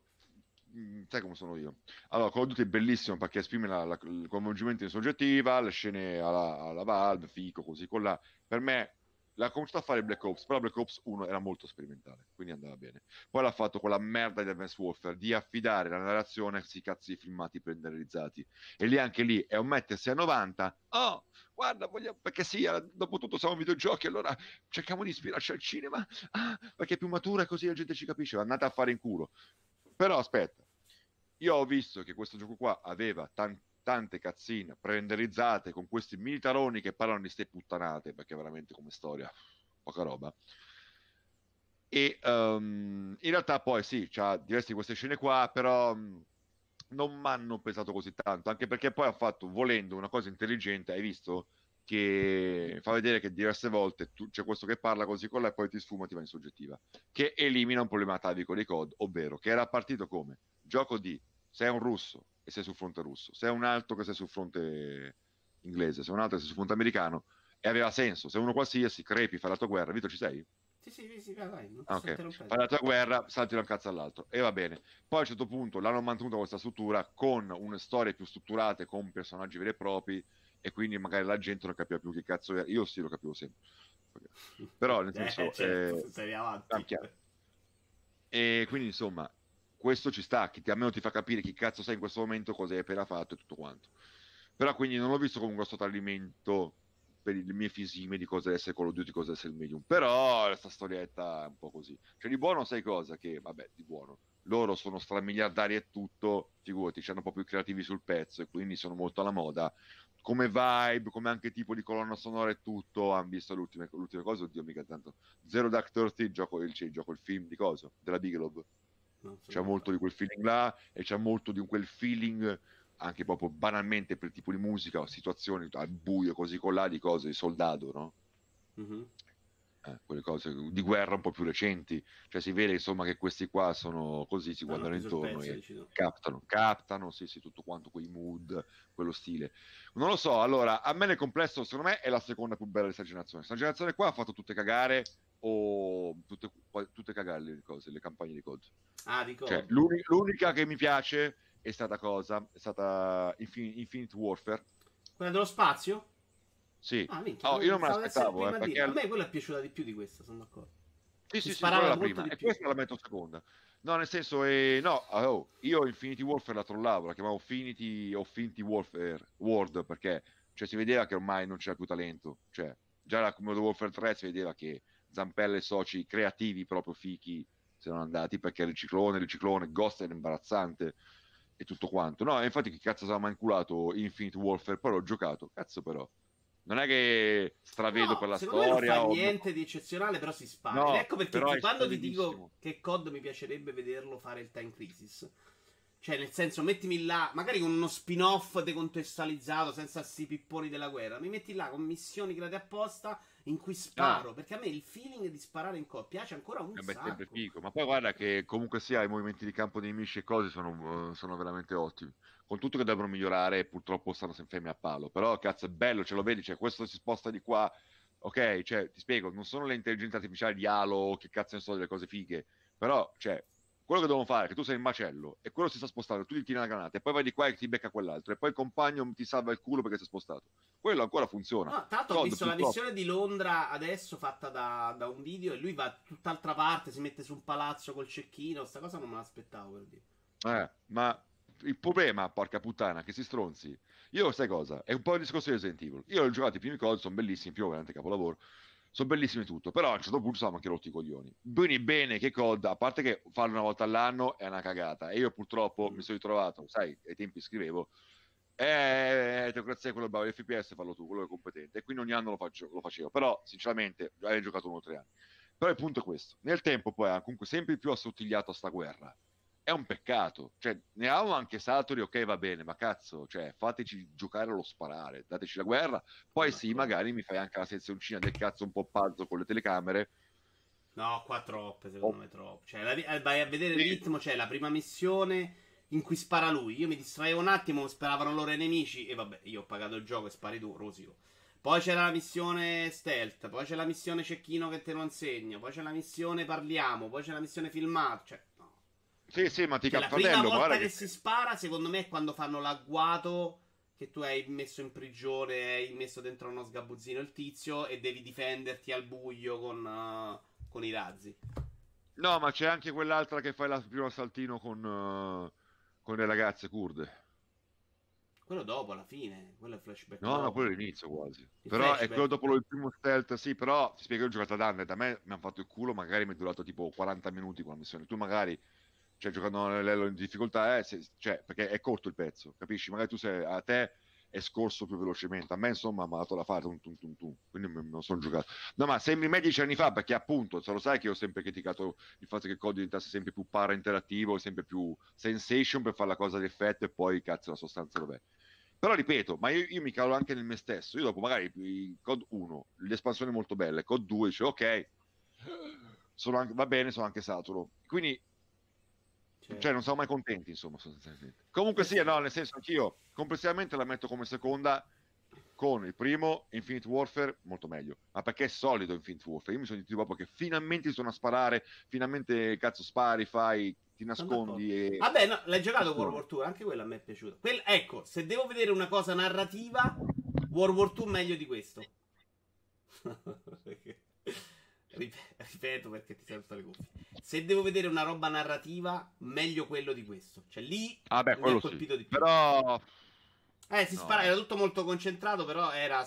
mm, sai come sono io. Allora, Call of Duty è bellissimo perché esprime la, la, il coinvolgimento in soggettiva, le scene alla, alla Valve, fico, così con la. Per me l'ha cominciato a fare Black Ops, però Black Ops 1 era molto sperimentale, quindi andava bene. Poi l'ha fatto quella merda di Advanced Warfare di affidare la narrazione a questi cazzi filmati prenderizzati. E lì anche lì è un mettersi a 90. Oh, guarda, vogliamo... perché sì, dopo tutto siamo videogiochi, allora cerchiamo di ispirarci al cinema, ah, perché è più matura così la gente ci capisce, andate a fare in culo. Però aspetta, io ho visto che questo gioco qua aveva tanti tante cazzine prenderizzate con questi militaroni che parlano di ste puttanate, perché veramente come storia, poca roba. E um, in realtà poi sì, c'ha diverse di queste scene qua, però um, non mi hanno pesato così tanto, anche perché poi ha fatto, volendo, una cosa intelligente, hai visto? Che fa vedere che diverse volte tu, c'è questo che parla così con lei e poi ti sfuma ti va in soggettiva, che elimina un problema atavico dei COD, ovvero che era partito come gioco di sei un russo e sei sul fronte russo, sei un altro che sei sul fronte inglese, sei un altro che sei sul fronte americano, e aveva senso. Se uno qualsiasi crepi, fa la tua guerra, Vito ci sei? Sì, sì, sì, vai, non okay. Fai la tua guerra, salti da un cazzo all'altro. E va bene. Poi a un certo punto l'hanno mantenuta questa struttura con une storie più strutturate, con personaggi veri e propri, e quindi magari la gente non capiva più che cazzo era. Io sì lo capivo sempre. Però nel <laughs> senso... eh, certo, eh, sei avanti. E quindi insomma, questo ci sta, che ti, almeno ti fa capire chi cazzo sei in questo momento, cosa hai appena fatto e tutto quanto. Però quindi non l'ho visto come un grosso tradimento per il mio fisime di cosa essere Call of Duty, cosa essere il medium. Però questa storietta è un po' così. Cioè di buono sai cosa? Che, vabbè, di buono. Loro sono stramiliardari e tutto, figurati, c'hanno un po' più creativi sul pezzo e quindi sono molto alla moda. Come vibe, come anche tipo di colonna sonora e tutto, hanno visto l'ultima, l'ultima cosa, oddio mica tanto. Zero Dark Thirty, gioco il, cioè, gioco il film di cosa? Della Bigelow c'è molto di quel feeling là e c'è molto di quel feeling anche proprio banalmente per il tipo di musica o situazioni al buio così con là di cose di soldato no? Mm-hmm. Eh, quelle cose di guerra un po' più recenti cioè si vede insomma che questi qua sono così si guardano intorno e captano captano sì sì tutto quanto quei mood quello stile non lo so allora a me nel complesso secondo me è la seconda più bella di questa generazione questa generazione qua ha fatto tutte cagare o tutte, tutte cagare le cose, le campagne di COD. Ah, di. Cioè, l'unica, l'unica che mi piace è stata cosa? È stata Infin- Infinite Warfare. Quella dello spazio? Sì. Ah, minchia, oh, io non me l'aspettavo. Eh, perché... A me quella è piaciuta di più di questa, sono d'accordo. Sì, sì, sì, quella la prima. E questa la metto seconda. No, nel senso, eh, no, oh, io Infinity Warfare la trollavo, la chiamavo Infinity o Infinity Warfare World perché cioè, si vedeva che ormai non c'era più talento. Cioè, già la Commodore Warfare 3 si vedeva che Zampella e soci creativi proprio fichi se non andati perché il ciclone, il ciclone, Ghost era imbarazzante e tutto quanto. No, infatti che cazzo aveva mai inculato Infinite Warfare, poi l'ho giocato, cazzo però. Non è che stravedo no, per la storia. Non fa niente di eccezionale, però si spara. No, ecco perché quando ti dico che COD mi piacerebbe vederlo fare il Time Crisis. Cioè, nel senso, mettimi là, magari con uno spin-off decontestualizzato, senza sti pipponi della guerra. Mi metti là con missioni create apposta in cui sparo. Ah. Perché a me il feeling di sparare in coppia piace ancora un eh sacco. Figo. Ma poi guarda che comunque sia i movimenti di campo dei nemici e cose sono, sono veramente ottimi. Con tutto che devono migliorare, purtroppo stanno sempre a palo. Però cazzo è bello, ce lo vedi, cioè questo si sposta di qua. Ok, cioè ti spiego, non sono le intelligenze artificiali di Halo, che cazzo ne so, delle cose fighe. Però, cioè, quello che devono fare è che tu sei in macello e quello si sta spostando, tu gli tiri una granata e poi vai di qua e ti becca quell'altro e poi il compagno ti salva il culo perché si è spostato. Quello ancora funziona. No, tanto ho visto la missione di Londra adesso fatta da, da, un video e lui va tutt'altra parte, si mette su un palazzo col cecchino, sta cosa non me l'aspettavo per dire. Eh, ma il problema, porca puttana, che si stronzi. Io sai cosa? È un po' il discorso di Resident Evil. Io ho giocato i primi cose, sono bellissimi, più veramente capolavoro sono bellissimi tutto, però a un certo punto siamo anche rotti i coglioni. Quindi bene che COD, a parte che farlo una volta all'anno è una cagata, e io purtroppo mm. mi sono ritrovato, sai, ai tempi scrivevo, eh, teocrazia è quello bravo, FPS fallo tu, quello è competente, e quindi ogni anno lo, faccio, lo facevo, però sinceramente hai giocato uno o tre anni. Però il punto è questo, nel tempo poi ha comunque sempre più assottigliato a sta guerra, è un peccato. Cioè, ne avevamo anche Satori, ok, va bene, ma cazzo, cioè, fateci giocare allo sparare, dateci la guerra. Poi sì, magari mi fai anche la sezioncina del cazzo un po' pazzo con le telecamere. No, qua troppe, secondo oh. me troppe. Cioè, la, vai a vedere sì. il ritmo, cioè la prima missione in cui spara lui. Io mi distraevo un attimo, speravano loro i nemici. E vabbè, io ho pagato il gioco e spari tu, rosico. Poi c'era la missione stealth, poi c'è la missione cecchino che te lo insegno, poi c'è la missione parliamo, poi c'è la missione filmato, cioè. Sì, sì, ma ti cioè, La prima volta che, che si spara, secondo me, è quando fanno l'agguato che tu hai messo in prigione, hai messo dentro uno sgabuzzino il tizio e devi difenderti al buio con, uh, con i razzi. No, ma c'è anche quell'altra che fai il primo saltino con, uh, con le ragazze kurde. Quello dopo, alla fine, quello è flashback. No, dopo. no, quello è l'inizio quasi. Il però flashback. è quello dopo il primo stealth, sì, però ti spiego, io ho giocato ad Undead, da me mi hanno fatto il culo, magari mi è durato tipo 40 minuti con la missione. Tu magari, cioè, giocando nell'elo in difficoltà, eh, se, cioè, perché è corto il pezzo, capisci? Magari tu sei, a te è scorso più velocemente. A me, insomma, mi ha dato da fare un tum tum tum. Quindi me lo sono giocato. No, ma sembri me dieci anni fa, perché appunto, se lo sai che ho sempre criticato il fatto che il codice diventasse sempre più para interattivo, sempre più sensation per fare la cosa di effetto e poi cazzo la sostanza dov'è. Però ripeto, ma io, io mi calo anche nel me stesso. Io dopo magari il COD 1, l'espansione è molto bella, COD 2 dice ok, anche, va bene, sono anche saturo. Quindi Certo. Cioè, non siamo mai contenti, insomma, sostanzialmente. Comunque sia, no, nel senso, anch'io complessivamente la metto come seconda con il primo Infinite Warfare molto meglio. Ma perché è solido Infinite Warfare? Io mi sono detto proprio che finalmente sono a sparare finalmente cazzo spari fai ti nascondi e... vabbè no l'hai giocato World War 2 anche quello a me è piaciuto Quell... ecco se devo vedere una cosa narrativa World War 2 meglio di questo <laughs> ripeto perché ti salto le cuffie. Se devo vedere una roba narrativa, meglio quello di questo. Cioè lì ah, beh, mi ha colpito sì. di più. Però eh, si no. spara, era tutto molto concentrato, però era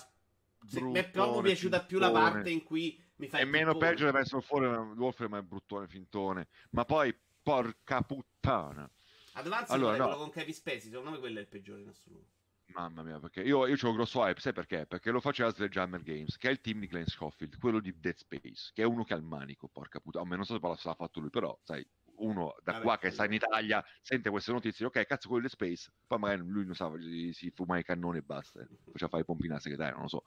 mi è proprio piaciuta più la parte in cui mi fai È meno peggio deve essere fuori Wolfram ma è bruttone fintone. Ma poi porca puttana. Advance allora, no. quello con Kevin Spacey, secondo me quello è il peggiore in assoluto. Mamma mia, perché io, io ho un grosso hype, sai perché? Perché lo faceva Sledgehammer Games, che è il team di Glenn Schofield, quello di Dead Space, che è uno che ha il manico, porca puttana. non so se l'ha fatto lui, però, sai, uno da Vabbè, qua che sta in Italia sente queste notizie, ok, cazzo, quello di Dead Space, poi magari lui non sa, si, si fuma i cannoni e basta, faceva fare i pompini alla segretaria, non lo so.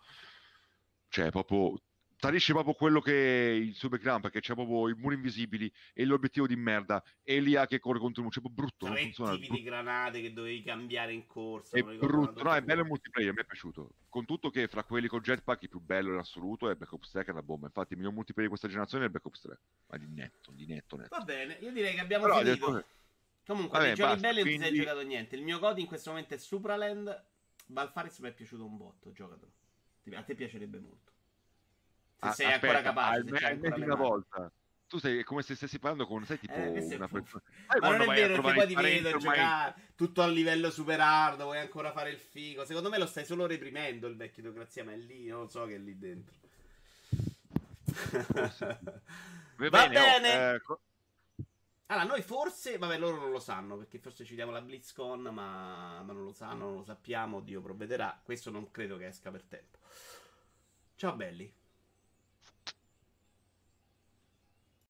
Cioè, proprio tradisce proprio quello che è il suo background perché c'è proprio i muri invisibili e l'obiettivo di merda. E l'IA che corre contro il muro, cioè brutto tre funziona, tipi brutto. di granate che dovevi cambiare in corsa è brutto, no è bello il multiplayer, mi è piaciuto. Con tutto che fra quelli con jetpack il più bello in assoluto è Black Ops 3 che è una bomba. Infatti il miglior multiplayer di questa generazione è Black Ops 3 ma di netto, di netto netto. Va bene, io direi che abbiamo Però finito. detto... comunque Vabbè, dei giochi belli quindi... non si è giocato niente. Il mio code in questo momento è Supraland. Balfaris mi è piaciuto un botto, giocatelo. A te piacerebbe molto se sei aspetta, ancora capace. Almeno una volta. Tu sei come se stessi parlando con, sai, tipo eh, una persona. Ma non è vero, perché poi ti vedo giocare tutto a livello super hard, vuoi ancora fare il figo. Secondo me lo stai solo reprimendo il vecchio Teocrazia, ma è lì, non lo so che è lì dentro. <laughs> Va bene. bene. Oh, eh, allora, noi forse, vabbè, loro non lo sanno perché forse ci diamo la BlizzCon, ma, ma non lo sanno, non lo sappiamo. Dio provvederà. Questo non credo che esca per tempo. Ciao belli.